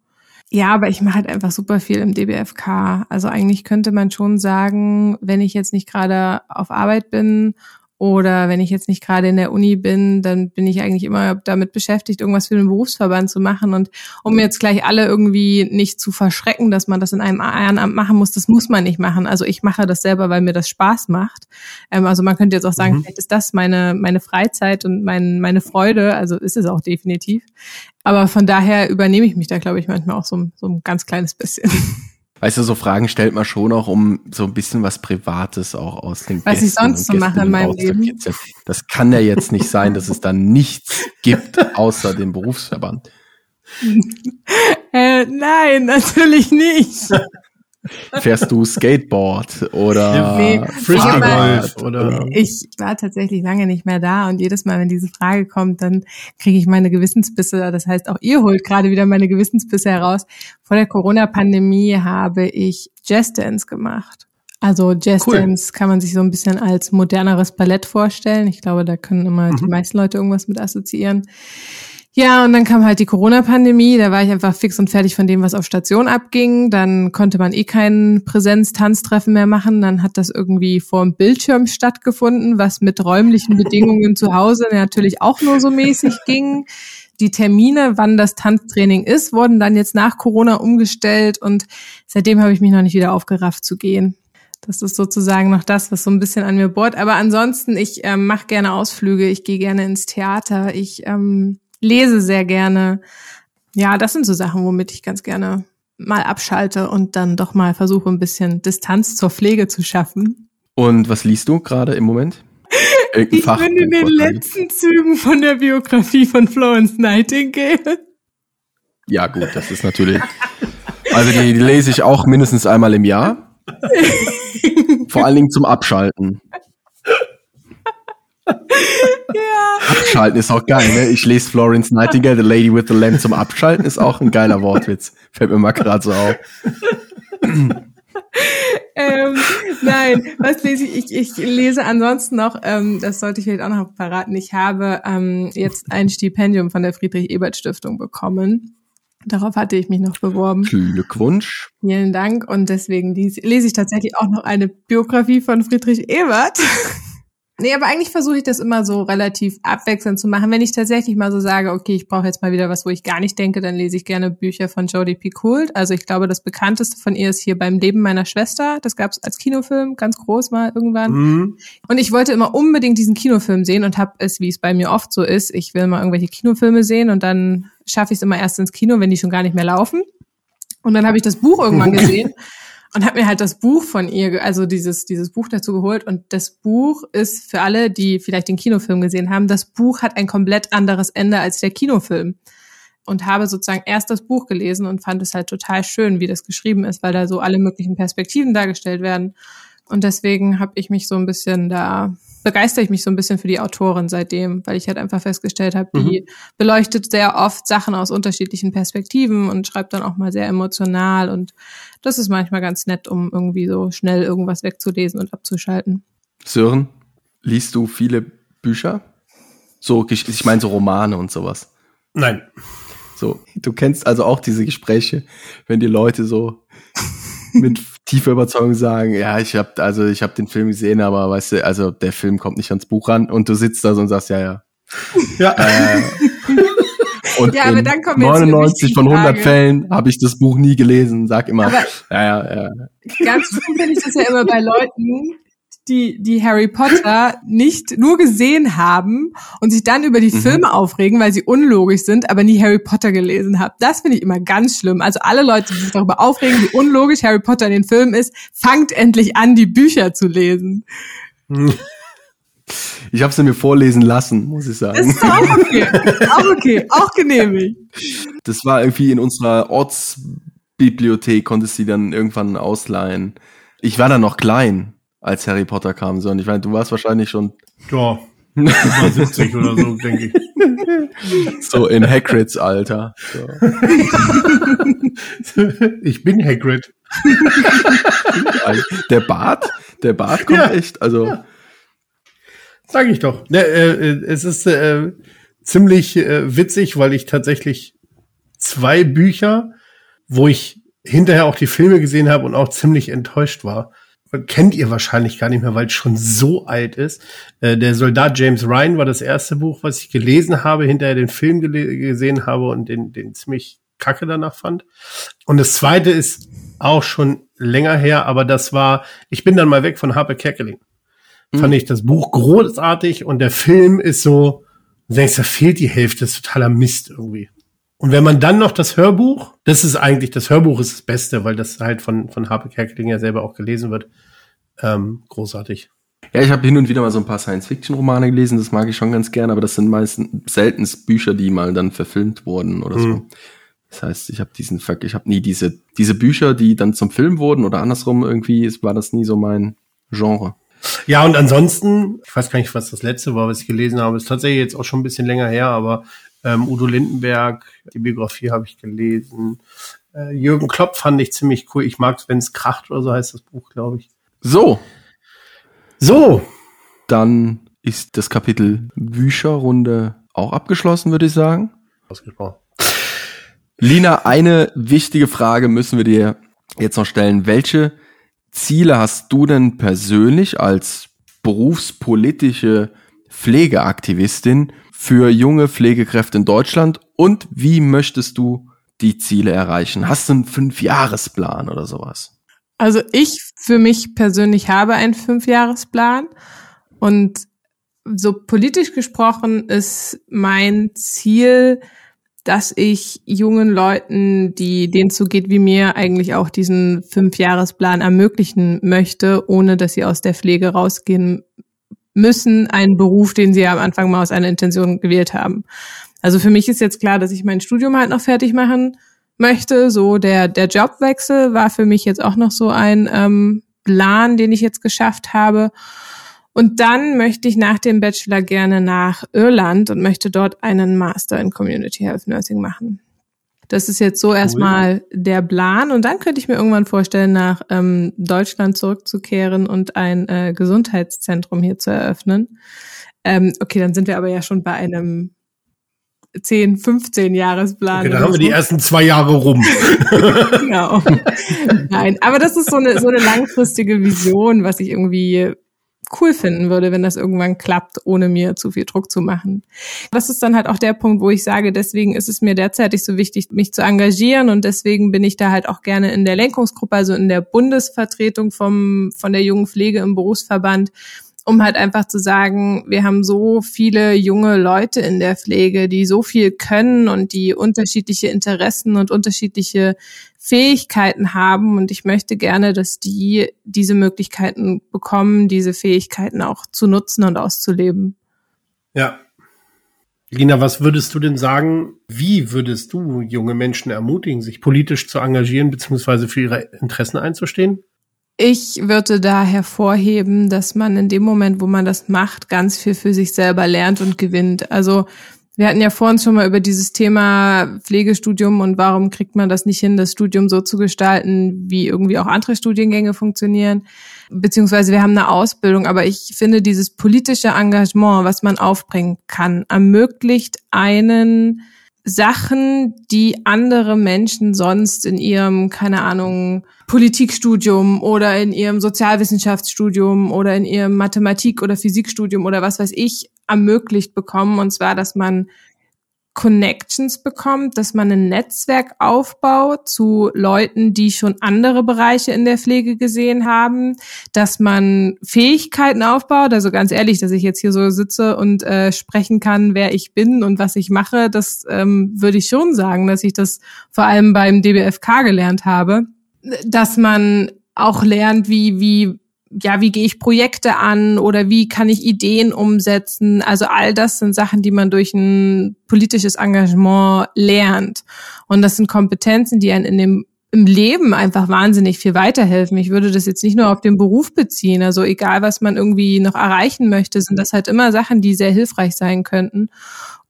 Ja, aber ich mache halt einfach super viel im DBFK. Also eigentlich könnte man schon sagen, wenn ich jetzt nicht gerade auf Arbeit bin oder wenn ich jetzt nicht gerade in der Uni bin, dann bin ich eigentlich immer damit beschäftigt, irgendwas für den Berufsverband zu machen. Und um jetzt gleich alle irgendwie nicht zu verschrecken, dass man das in einem Ehrenamt machen muss, das muss man nicht machen. Also ich mache das selber, weil mir das Spaß macht. Ähm, also man könnte jetzt auch sagen, mhm. vielleicht ist das meine, meine Freizeit und mein, meine Freude. Also ist es auch definitiv. Aber von daher übernehme ich mich da, glaube ich, manchmal auch so, so ein ganz kleines bisschen. weißt du, so Fragen stellt man schon auch, um so ein bisschen was Privates auch aus den Was Gästen ich sonst so mache in meinem Leben. Das kann ja jetzt nicht sein, dass es da nichts gibt, außer dem Berufsverband. äh, nein, natürlich nicht. Fährst du Skateboard oder nee, Frisbee-Golf oder? Ich war tatsächlich lange nicht mehr da und jedes Mal, wenn diese Frage kommt, dann kriege ich meine Gewissensbisse. Das heißt, auch ihr holt gerade wieder meine Gewissensbisse heraus. Vor der Corona-Pandemie habe ich Jazz Dance gemacht. Also Jazz Cool. Dance kann man sich so ein bisschen als moderneres Ballett vorstellen. Ich glaube, da können immer die Mhm. meisten Leute irgendwas mit assoziieren. Ja, und dann kam halt die Corona-Pandemie. Da war ich einfach fix und fertig von dem, was auf Station abging. Dann konnte man eh kein Präsenz-Tanztreffen mehr machen. Dann hat das irgendwie vor dem Bildschirm stattgefunden, was mit räumlichen Bedingungen zu Hause natürlich auch nur so mäßig ging. Die Termine, wann das Tanztraining ist, wurden dann jetzt nach Corona umgestellt und seitdem habe ich mich noch nicht wieder aufgerafft zu gehen. Das ist sozusagen noch das, was so ein bisschen an mir bohrt. Aber ansonsten, ich ähm, mache gerne Ausflüge, ich gehe gerne ins Theater, ich ähm, lese sehr gerne. Ja, das sind so Sachen, womit ich ganz gerne mal abschalte und dann doch mal versuche, ein bisschen Distanz zur Pflege zu schaffen. Und was liest du gerade im Moment? Irgendein Ich bin in den letzten Zügen von der Biografie von Florence Nightingale. Ja, gut, das ist natürlich. Also die, die lese ich auch mindestens einmal im Jahr. Vor allen Dingen zum Abschalten. Abschalten ist auch geil, ne? Ich lese Florence Nightingale, The Lady with the Lamp zum Abschalten, ist auch ein geiler Wortwitz. Fällt mir mal gerade so auf. ähm, nein, was lese ich? ich? Ich lese ansonsten noch, ähm, das sollte ich vielleicht auch noch verraten, ich habe ähm, jetzt ein Stipendium von der Friedrich-Ebert-Stiftung bekommen. Darauf hatte ich mich noch beworben. Glückwunsch. Vielen Dank. Und deswegen lese ich tatsächlich auch noch eine Biografie von Friedrich Ebert. Nee, aber eigentlich versuche ich das immer so relativ abwechselnd zu machen. Wenn ich tatsächlich mal so sage, okay, ich brauche jetzt mal wieder was, wo ich gar nicht denke, dann lese ich gerne Bücher von Jodie Picoult. Also ich glaube, das bekannteste von ihr ist hier beim Leben meiner Schwester. Das gab es als Kinofilm, ganz groß mal irgendwann. Mhm. Und ich wollte immer unbedingt diesen Kinofilm sehen und habe es, wie es bei mir oft so ist, ich will mal irgendwelche Kinofilme sehen und dann schaffe ich es immer erst ins Kino, wenn die schon gar nicht mehr laufen. Und dann habe ich das Buch irgendwann gesehen und habe mir halt das Buch von ihr, also dieses dieses Buch dazu geholt. Und das Buch ist für alle, die vielleicht den Kinofilm gesehen haben, das Buch hat ein komplett anderes Ende als der Kinofilm. Und habe sozusagen erst das Buch gelesen und fand es halt total schön, wie das geschrieben ist, weil da so alle möglichen Perspektiven dargestellt werden. Und deswegen habe ich mich so ein bisschen da, begeistere ich mich so ein bisschen für die Autorin seitdem, weil ich halt einfach festgestellt habe, die beleuchtet sehr oft Sachen aus unterschiedlichen Perspektiven und schreibt dann auch mal sehr emotional. Und das ist manchmal ganz nett, um irgendwie so schnell irgendwas wegzulesen und abzuschalten. Sören, liest du viele Bücher? So, ich meine so Romane und sowas. Nein. So, du kennst also auch diese Gespräche, wenn die Leute so mit tiefer Überzeugung sagen, ja, ich habe also ich habe den Film gesehen, aber weißt du, also der Film kommt nicht ans Buch ran und du sitzt da so und sagst, ja, ja. Ja. Äh, und Ja, aber dann kommen wir jetzt zu der 99 wichtigen von 100 Frage. Fällen habe ich das Buch nie gelesen, sag immer, Aber- ja, ja, ja. Ganz schlimm finde ich das ja immer bei Leuten, die, die Harry Potter nicht nur gesehen haben und sich dann über die Filme aufregen, weil sie unlogisch sind, aber nie Harry Potter gelesen haben. Das finde ich immer ganz schlimm. Also alle Leute, die sich darüber aufregen, wie unlogisch Harry Potter in den Filmen ist, fangt endlich an, die Bücher zu lesen. Ich habe sie mir vorlesen lassen, muss ich Das sagen. ist auch okay. Auch okay. Auch genehmigt. Das war irgendwie in unserer Ortsbibliothek, konntest du die dann irgendwann ausleihen. Ich war da noch klein, als Harry Potter kam, so und ich meine, du warst wahrscheinlich schon Ja. Über 70 oder so, denke ich. so in Hagrids Alter. So. Ich bin Hagrid. Der Bart, der Bart kommt Ja. echt, also Sag ich doch. Ne, äh, äh, es ist äh, ziemlich äh, witzig, weil ich tatsächlich zwei Bücher, wo ich hinterher auch die Filme gesehen habe und auch ziemlich enttäuscht war. Kennt ihr wahrscheinlich gar nicht mehr, weil es schon so alt ist. Äh, der Soldat James Ryan war das erste Buch, was ich gelesen habe, hinterher den Film gesehen habe und den, den ziemlich kacke danach fand. Und das zweite ist auch schon länger her, aber das war, ich bin dann mal weg von Harper Kerkeling fand ich das Buch großartig und der Film ist so, du denkst, da fehlt die Hälfte, das ist totaler Mist irgendwie. Und wenn man dann noch das Hörbuch, das ist eigentlich, das Hörbuch ist das Beste, weil das halt von, von Harpe Kerkeling ja selber auch gelesen wird. Ähm, großartig. Ja, ich habe hin und wieder mal so ein paar Science-Fiction-Romane gelesen, das mag ich schon ganz gern, aber das sind meistens seltenst Bücher, die mal dann verfilmt wurden oder so. Mhm. Das heißt, ich habe diesen Fuck, ich habe nie diese diese Bücher, die dann zum Film wurden oder andersrum irgendwie, es war das nie so mein Genre. Ja, und ansonsten, ich weiß gar nicht, was das letzte war, was ich gelesen habe, ist tatsächlich jetzt auch schon ein bisschen länger her, aber ähm, Udo Lindenberg, die Biografie habe ich gelesen. Äh, Jürgen Klopp fand ich ziemlich cool. Ich mag es, wenn es kracht oder so heißt das Buch, glaube ich. So, So, dann ist das Kapitel Bücherrunde auch abgeschlossen, würde ich sagen. ausgesprochen. Lina, eine wichtige Frage müssen wir dir jetzt noch stellen. Welche Ziele hast du denn persönlich als berufspolitische Pflegeaktivistin für junge Pflegekräfte in Deutschland und wie möchtest du die Ziele erreichen? Hast du einen Fünfjahresplan oder sowas? Also ich für mich persönlich habe einen Fünfjahresplan und so politisch gesprochen ist mein Ziel, dass ich jungen Leuten, die denen so geht wie mir, eigentlich auch diesen Fünfjahresplan ermöglichen möchte, ohne dass sie aus der Pflege rausgehen müssen, einen Beruf, den sie am Anfang mal aus einer Intention gewählt haben. Also für mich ist jetzt klar, dass ich mein Studium halt noch fertig machen möchte. So der der Jobwechsel war für mich jetzt auch noch so ein ähm, Plan, den ich jetzt geschafft habe. Und dann möchte ich nach dem Bachelor gerne nach Irland und möchte dort einen Master in Community Health Nursing machen. Das ist jetzt so erstmal der Plan. Und dann könnte ich mir irgendwann vorstellen, nach ähm, Deutschland zurückzukehren und ein äh, Gesundheitszentrum hier zu eröffnen. Ähm, okay, dann sind wir aber ja schon bei einem 10, 15 Jahresplan. Okay, oder haben wir die ersten zwei Jahre rum. Genau. Nein, aber das ist so eine, so eine langfristige Vision, was ich irgendwie cool finden würde, wenn das irgendwann klappt, ohne mir zu viel Druck zu machen. Das ist dann halt auch der Punkt, wo ich sage, deswegen ist es mir derzeitig so wichtig, mich zu engagieren und deswegen bin ich da halt auch gerne in der Lenkungsgruppe, also in der Bundesvertretung vom, von der jungen Pflege im Berufsverband, um halt einfach zu sagen, wir haben so viele junge Leute in der Pflege, die so viel können und die unterschiedliche Interessen und unterschiedliche Fähigkeiten haben. Und ich möchte gerne, dass die diese Möglichkeiten bekommen, diese Fähigkeiten auch zu nutzen und auszuleben. Ja. Lina, was würdest du denn sagen? Wie würdest du junge Menschen ermutigen, sich politisch zu engagieren beziehungsweise für ihre Interessen einzustehen? Ich würde da hervorheben, dass man in dem Moment, wo man das macht, ganz viel für sich selber lernt und gewinnt. Also wir hatten ja vorhin schon mal über dieses Thema Pflegestudium und warum kriegt man das nicht hin, das Studium so zu gestalten, wie irgendwie auch andere Studiengänge funktionieren. Beziehungsweise wir haben eine Ausbildung, aber ich finde, dieses politische Engagement, was man aufbringen kann, ermöglicht einen Sachen, die andere Menschen sonst in ihrem, keine Ahnung, Politikstudium oder in ihrem Sozialwissenschaftsstudium oder in ihrem Mathematik- oder Physikstudium oder was weiß ich ermöglicht bekommen. Und zwar, dass man Connections bekommt, dass man ein Netzwerk aufbaut zu Leuten, die schon andere Bereiche in der Pflege gesehen haben, dass man Fähigkeiten aufbaut. Also ganz ehrlich, dass ich jetzt hier so sitze und äh, sprechen kann, wer ich bin und was ich mache, das ähm, würde ich schon sagen, dass ich das vor allem beim DBFK gelernt habe, dass man auch lernt, wie wie ja, wie gehe ich Projekte an oder wie kann ich Ideen umsetzen? Also all das sind Sachen, die man durch ein politisches Engagement lernt. Und das sind Kompetenzen, die einen in dem im Leben einfach wahnsinnig viel weiterhelfen. Ich würde das jetzt nicht nur auf den Beruf beziehen. Also egal, was man irgendwie noch erreichen möchte, sind das halt immer Sachen, die sehr hilfreich sein könnten.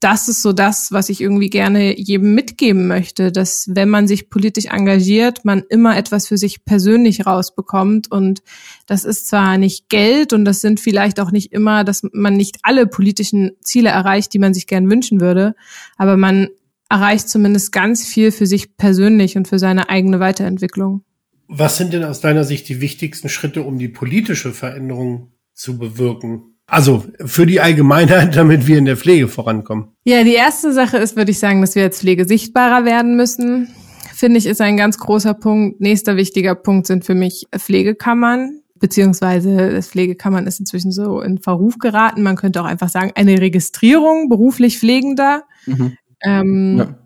Das ist so das, was ich irgendwie gerne jedem mitgeben möchte, dass wenn man sich politisch engagiert, man immer etwas für sich persönlich rausbekommt. Und das ist zwar nicht Geld und das sind vielleicht auch nicht immer, dass man nicht alle politischen Ziele erreicht, die man sich gern wünschen würde, aber man erreicht zumindest ganz viel für sich persönlich und für seine eigene Weiterentwicklung. Was sind denn aus deiner Sicht die wichtigsten Schritte, um die politische Veränderung zu bewirken? Also für die Allgemeinheit, damit wir in der Pflege vorankommen. Ja, die erste Sache ist, würde ich sagen, dass wir als Pflege sichtbarer werden müssen. Finde ich, ist ein ganz großer Punkt. Nächster wichtiger Punkt sind für mich Pflegekammern. Beziehungsweise das Pflegekammern ist inzwischen so in Verruf geraten. Man könnte auch einfach sagen, eine Registrierung beruflich Pflegender. Mhm. Ähm, Ja.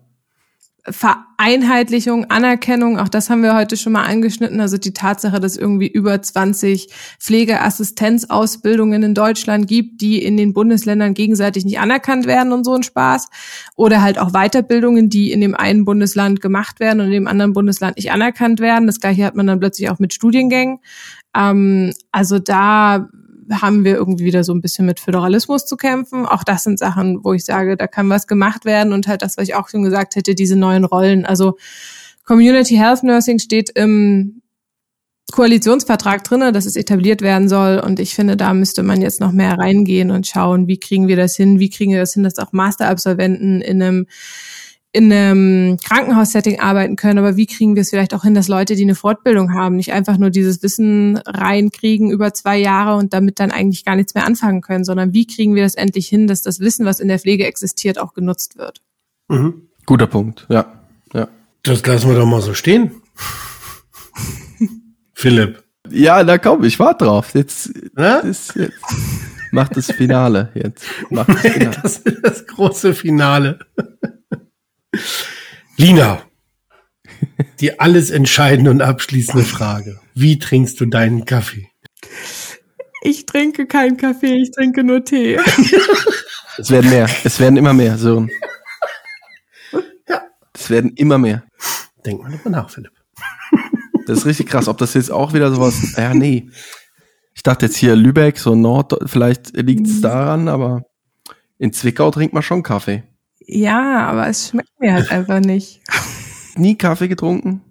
Vereinheitlichung, Anerkennung, auch das haben wir heute schon mal angeschnitten. Also die Tatsache, dass irgendwie über 20 Pflegeassistenzausbildungen in Deutschland gibt, die in den Bundesländern gegenseitig nicht anerkannt werden und so ein Spaß. Oder halt auch Weiterbildungen, die in dem einen Bundesland gemacht werden und in dem anderen Bundesland nicht anerkannt werden. Das gleiche hat man dann plötzlich auch mit Studiengängen. Ähm, also da haben wir irgendwie wieder so ein bisschen mit Föderalismus zu kämpfen. Auch das sind Sachen, wo ich sage, da kann was gemacht werden und halt das, was ich auch schon gesagt hätte, diese neuen Rollen. Also Community Health Nursing steht im Koalitionsvertrag drinne, dass es etabliert werden soll. Und ich finde, da müsste man jetzt noch mehr reingehen und schauen, wie kriegen wir das hin, wie kriegen wir das hin, dass auch Masterabsolventen in einem in einem Krankenhaussetting arbeiten können, aber wie kriegen wir es vielleicht auch hin, dass Leute, die eine Fortbildung haben, nicht einfach nur dieses Wissen reinkriegen über zwei Jahre und damit dann eigentlich gar nichts mehr anfangen können, sondern wie kriegen wir das endlich hin, dass das Wissen, was in der Pflege existiert, auch genutzt wird? Mhm. Guter Punkt, ja. ja. Das lassen wir doch mal so stehen. Philipp. Ja, da komm, ich warte drauf. Jetzt, das, jetzt. Mach das Finale jetzt. Mach das, Finale. das ist das große Finale. Lina, die alles entscheidende und abschließende Frage. Wie trinkst du deinen Kaffee? Ich trinke keinen Kaffee, ich trinke nur Tee. es werden mehr. Es werden immer mehr, Sören. Ja. Es werden immer mehr. Denk mal drüber nach, Philipp. Das ist richtig krass. Ob das jetzt auch wieder sowas. Ja, nee. Ich dachte jetzt hier Lübeck, so Nord, vielleicht liegt es mhm. daran, aber in Zwickau trinkt man schon Kaffee. Ja, aber es schmeckt mir halt einfach nicht. Nie Kaffee getrunken?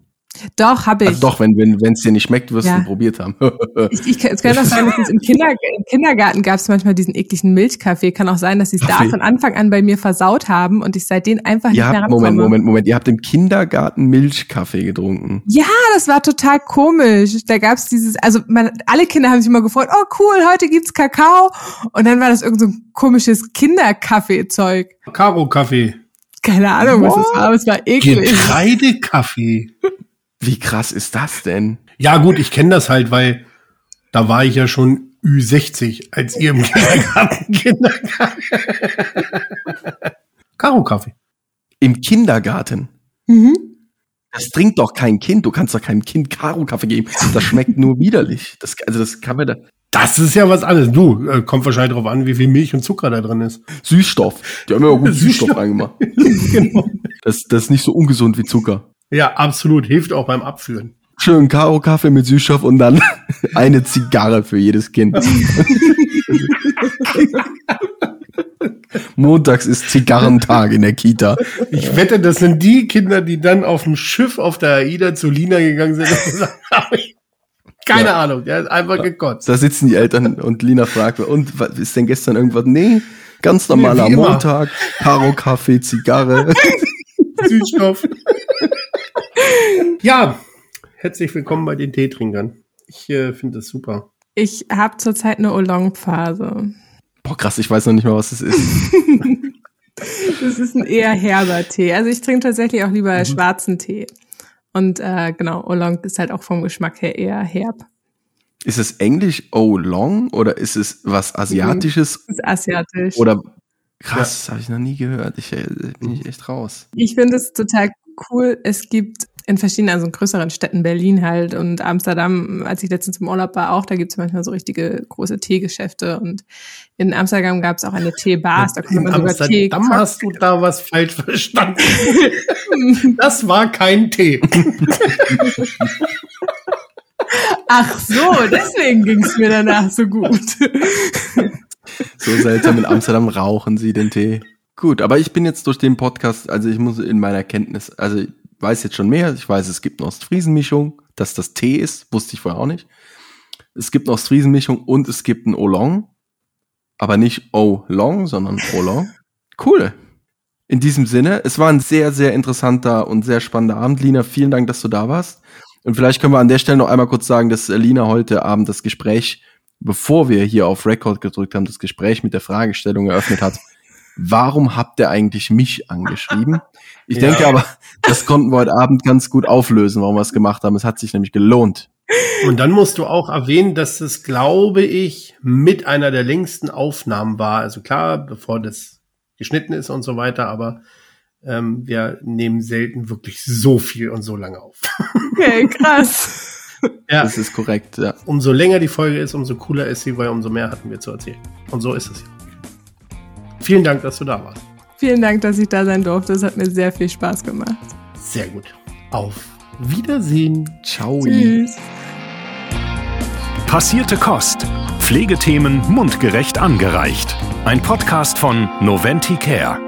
Doch, habe ich. Also doch, wenn wenn wenn, es dir nicht schmeckt, wirst ja. du probiert haben. ich, ich, es kann auch sein, dass es im, Kinder, im Kindergarten gab es manchmal diesen ekligen Milchkaffee. Kann auch sein, dass sie es da von Anfang an bei mir versaut haben und ich seitdem einfach nicht ja, mehr rankomme. Moment, Moment, Moment. Ihr habt im Kindergarten Milchkaffee getrunken. Ja, das war total komisch. Da gab es dieses, also man, alle Kinder haben sich immer gefreut, oh cool, heute gibt's Kakao. Und dann war das irgend so ein komisches Kinderkaffee-Zeug. Karo-Kaffee. Keine Ahnung, What? was das war, aber es war eklig. Getreidekaffee. Wie krass ist das denn? Ja, gut, ich kenne das halt, weil da war ich ja schon Ü60, als ihr im Kindergarten Kindergarten. Karo Kaffee. Im Kindergarten. Mhm. Das trinkt doch kein Kind. Du kannst doch keinem Kind Karo Kaffee geben. Das schmeckt nur widerlich. Das, also das kann man da. Das ist ja was anderes. Du, äh, kommt wahrscheinlich darauf an, wie viel Milch und Zucker da drin ist. Süßstoff. Die haben ja auch gut Süßstoff reingemacht. genau. Das, das ist nicht so ungesund wie Zucker. Ja, absolut. Hilft auch beim Abführen. Schön Karo-Kaffee mit Süßstoff und dann eine Zigarre für jedes Kind. Montags ist Zigarrentag in der Kita. Ich wette, das sind die Kinder, die dann auf dem Schiff auf der AIDA zu Lina gegangen sind und gesagt haben, keine ja. Ahnung, der ist einfach gekotzt. Da sitzen die Eltern und Lina fragt, und was ist denn gestern irgendwas? Nee, ganz normaler nee, Montag, Karo-Kaffee, Zigarre. Süßstoff. Ja, herzlich willkommen bei den Teetrinkern. Ich äh, finde das super. Ich habe zurzeit eine Oolong-Phase. Boah, krass, ich weiß noch nicht mal, was es ist. das ist ein eher herber Tee. Also ich trinke tatsächlich auch lieber mhm. schwarzen Tee. Und äh, genau, Oolong ist halt auch vom Geschmack her eher herb. Ist es Englisch Oolong oder ist es was Asiatisches? Ist asiatisch. Oder krass, ja. habe ich noch nie gehört. Ich äh, bin ich echt raus. Ich finde es total cool. Es gibt in verschiedenen, also in größeren Städten, Berlin halt und Amsterdam, als ich letztens im Urlaub war, auch, da gibt es manchmal so richtige große Teegeschäfte und in Amsterdam gab es auch eine Teebar, da konnte man sogar Amsterdam Tee Amsterdam hast du da was falsch verstanden. das war kein Tee. Ach so, deswegen ging es mir danach so gut. so seltsam in Amsterdam rauchen sie den Tee. Gut, aber ich bin jetzt durch den Podcast, also ich muss in meiner Kenntnis, also weiß jetzt schon mehr. Ich weiß, es gibt eine Ostfriesenmischung, dass das Tee ist, wusste ich vorher auch nicht. Es gibt eine Ostfriesenmischung und es gibt ein Oolong, aber nicht O-Long, sondern Oolong. Cool. In diesem Sinne, es war ein sehr, sehr interessanter und sehr spannender Abend. Lina, vielen Dank, dass du da warst. Und vielleicht können wir an der Stelle noch einmal kurz sagen, dass Lina heute Abend das Gespräch, bevor wir hier auf Record gedrückt haben, das Gespräch mit der Fragestellung eröffnet hat warum habt ihr eigentlich mich angeschrieben? Ich ja. denke aber, das konnten wir heute Abend ganz gut auflösen, warum wir es gemacht haben. Es hat sich nämlich gelohnt. Und dann musst du auch erwähnen, dass es, glaube ich, mit einer der längsten Aufnahmen war. Also klar, bevor das geschnitten ist und so weiter, aber ähm, wir nehmen selten wirklich so viel und so lange auf. Okay, krass. ja. Das ist korrekt, ja. Umso länger die Folge ist, umso cooler ist sie, weil umso mehr hatten wir zu erzählen. Und so ist es ja. Vielen Dank, dass du da warst. Vielen Dank, dass ich da sein durfte. Es hat mir sehr viel Spaß gemacht. Sehr gut. Auf Wiedersehen. Ciao. Tschüss. Passierte Kost. Pflegethemen mundgerecht angereicht. Ein Podcast von Noventi Care.